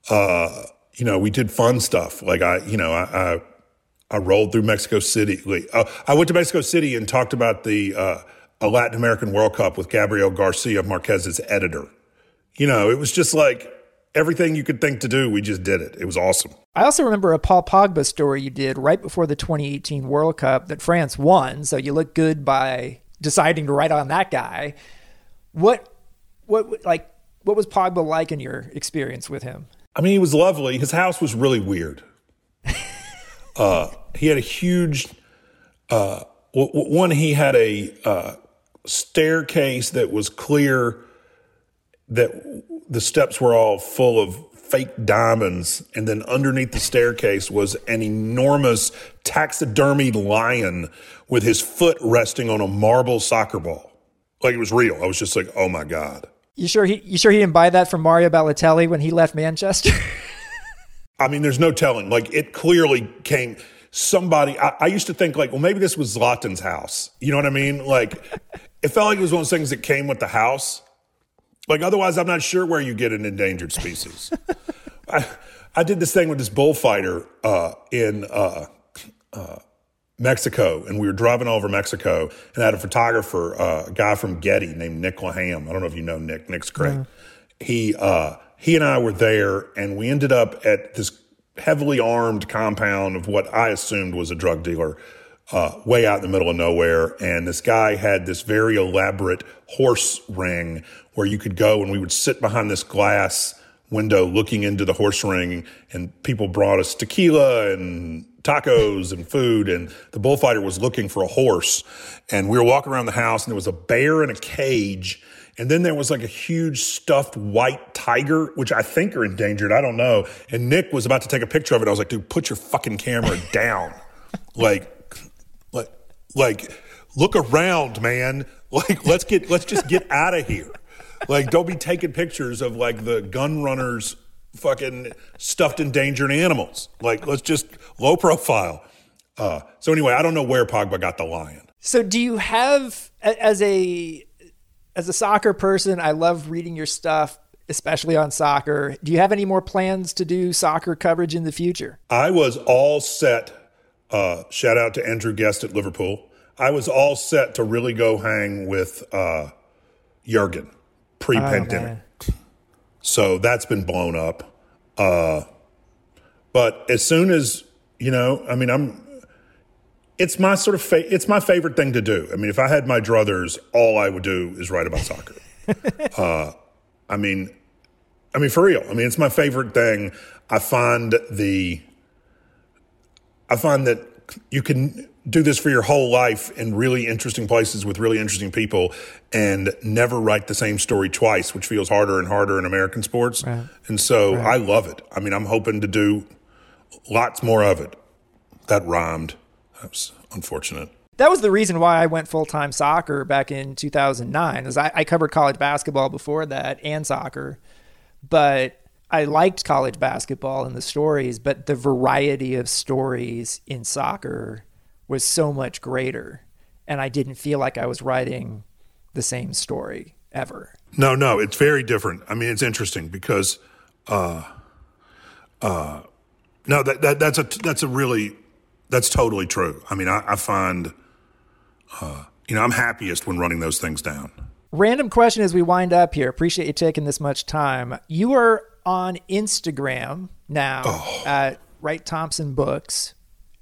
Uh, you know, we did fun stuff. Like I, you know, I, I, I rolled through Mexico City. Uh, I went to Mexico City and talked about the uh, a Latin American World Cup with Gabriel Garcia Marquez's editor. You know, it was just like everything you could think to do. We just did it. It was awesome. I also remember a Paul Pogba story you did right before the 2018 World Cup that France won. So you look good by deciding to write on that guy. What, what, like, what was Pogba like in your experience with him? I mean, he was lovely. His house was really weird. uh, he had a huge, uh, one, he had a uh, staircase that was clear that the steps were all full of fake diamonds. And then underneath the staircase was an enormous taxidermied lion with his foot resting on a marble soccer ball. Like it was real. I was just like, oh my God. You sure he you sure he didn't buy that from Mario Balotelli when he left Manchester? I mean, there's no telling. Like it clearly came somebody I, I, used to think like, well, maybe this was Zlatan's house. You know what I mean? Like it felt like it was one of those things that came with the house. Like otherwise I'm not sure where you get an endangered species. I I did this thing with this bullfighter uh, in uh, uh, Mexico, and we were driving all over Mexico, and I had a photographer, uh, a guy from Getty named Nick Laham. I don't know if you know Nick. Nick's great. He uh, he and I were there, and we ended up at this heavily armed compound of what I assumed was a drug dealer, uh, way out in the middle of nowhere. And this guy had this very elaborate horse ring where you could go, and we would sit behind this glass window looking into the horse ring, and people brought us tequila and tacos and food. And the bullfighter was looking for a horse. And we were walking around the house, and there was a bear in a cage. And then there was like a huge stuffed white tiger, which I think are endangered. I don't know. And Nick was about to take a picture of it. I was like, dude, put your fucking camera down. like, like, like, look around, man. Like, let's get, let's just get out of here. Like, don't be taking pictures of like the gun runners fucking stuffed endangered animals. Like, let's just low profile. Uh, so anyway, I don't know where Pogba got the lion. So do you have as a as a soccer person, I love reading your stuff, especially on soccer. Do you have any more plans to do soccer coverage in the future? I was all set. Uh, shout out to Andrew Guest at Liverpool. I was all set to really go hang with uh, Jurgen pre-pandemic. Oh, so that's been blown up. Uh, but as soon as you know, I mean, I'm. It's my sort of fa- it's my favorite thing to do. I mean, if I had my druthers, all I would do is write about soccer. uh, I mean, I mean for real. I mean, it's my favorite thing. I find the. I find that you can do this for your whole life in really interesting places with really interesting people and never write the same story twice, which feels harder and harder in American sports. Right. And so right. I love it. I mean, I'm hoping to do lots more of it. That rhymed. That was unfortunate. That was the reason why I went full time soccer back in 2009. Is I, I covered college basketball before that and soccer, but I liked college basketball and the stories, but the variety of stories in soccer was so much greater. And I didn't feel like I was writing the same story ever. No, no, it's very different. I mean, it's interesting because, uh, uh, no, that, that that's a that's a really that's totally true. I mean, I, I find, uh, you know, I'm happiest when running those things down. Random question as we wind up here. Appreciate you taking this much time. You are on Instagram now oh. at Wright Thompson Books,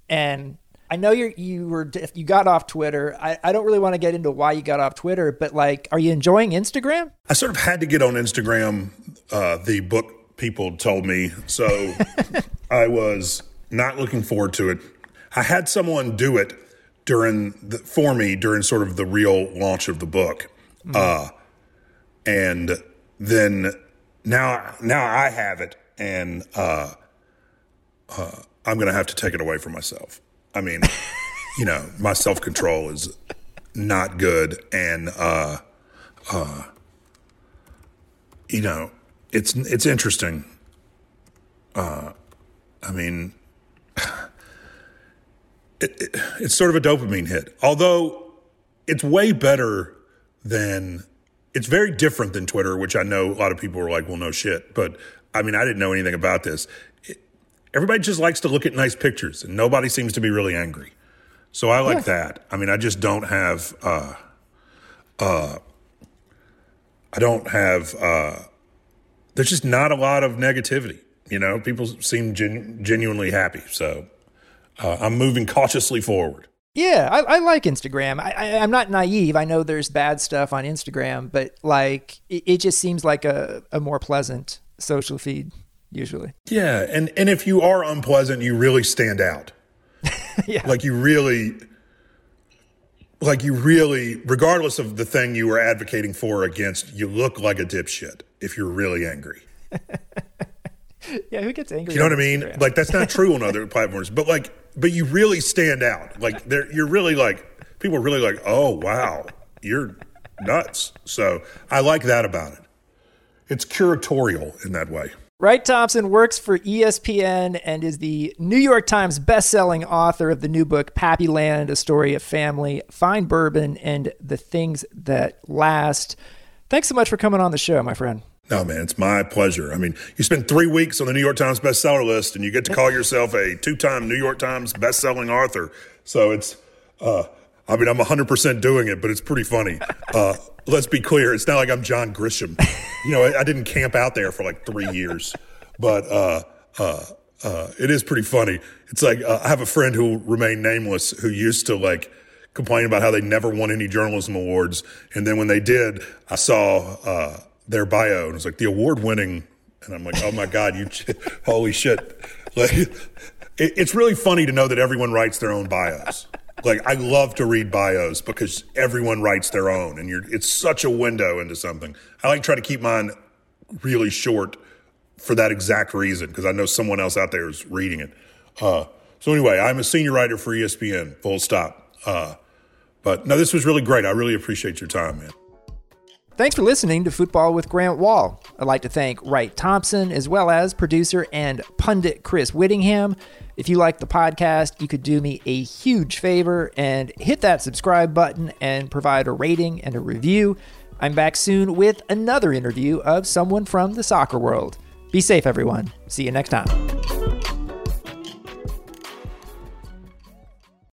and I know you you were you got off Twitter. I, I don't really want to get into why you got off Twitter, but like, are you enjoying Instagram? I sort of had to get on Instagram. Uh, the book people told me, so I was not looking forward to it. I had someone do it during the, for me during sort of the real launch of the book, mm-hmm. uh, and then now now I have it, and uh, uh I'm going to have to take it away from myself. I mean, you know, my self control is not good, and uh, uh, you know, it's it's interesting. Uh, I mean, it, it, it's sort of a dopamine hit. Although it's way better than it's very different than Twitter, which I know a lot of people are like, well, no shit. But I mean, I didn't know anything about this. Everybody just likes to look at nice pictures, and nobody seems to be really angry. So I like yeah. that. I mean, I just don't have, uh, uh, I don't have, uh, there's just not a lot of negativity. You know, people seem gen- genuinely happy. So uh, I'm moving cautiously forward. Yeah, I, I like Instagram. I, I, am not naive. I know there's bad stuff on Instagram, but like it, it just seems like a, a more pleasant social feed usually. Yeah, and and if you are unpleasant, you really stand out. yeah. Like you really like you really regardless of the thing you were advocating for or against, you look like a dipshit if you're really angry. yeah, who gets angry? You know what I mean? Instagram? Like that's not true on other platforms, but like but you really stand out. Like there you're really like people are really like, "Oh, wow. You're nuts." So, I like that about it. It's curatorial in that way. Wright Thompson works for ESPN and is the New York Times bestselling author of the new book, Pappyland A Story of Family, Fine Bourbon, and the Things That Last. Thanks so much for coming on the show, my friend. No, man, it's my pleasure. I mean, you spend three weeks on the New York Times bestseller list and you get to call yourself a two time New York Times bestselling author. So it's, uh, I mean, I'm 100% doing it, but it's pretty funny. Uh, let's be clear. It's not like I'm John Grisham. You know, I, I didn't camp out there for like three years, but uh, uh, uh, it is pretty funny. It's like uh, I have a friend who remained nameless who used to like complain about how they never won any journalism awards, and then when they did, I saw uh, their bio and it was like the award winning, and I'm like, oh my god, you, holy shit! Like, it, it's really funny to know that everyone writes their own bios like I love to read bios because everyone writes their own, and you're it's such a window into something. I like try to keep mine really short for that exact reason because I know someone else out there is reading it. Uh, so anyway, I'm a senior writer for ESPN. Full stop. Uh, but no, this was really great. I really appreciate your time, man. Thanks for listening to Fútbol with Grant Wahl. I'd like to thank Wright Thompson as well as producer and pundit Chris Whittingham. If you like the podcast, you could do me a huge favor and hit that subscribe button and provide a rating and a review. I'm back soon with another interview of someone from the soccer world. Be safe, everyone. See you next time.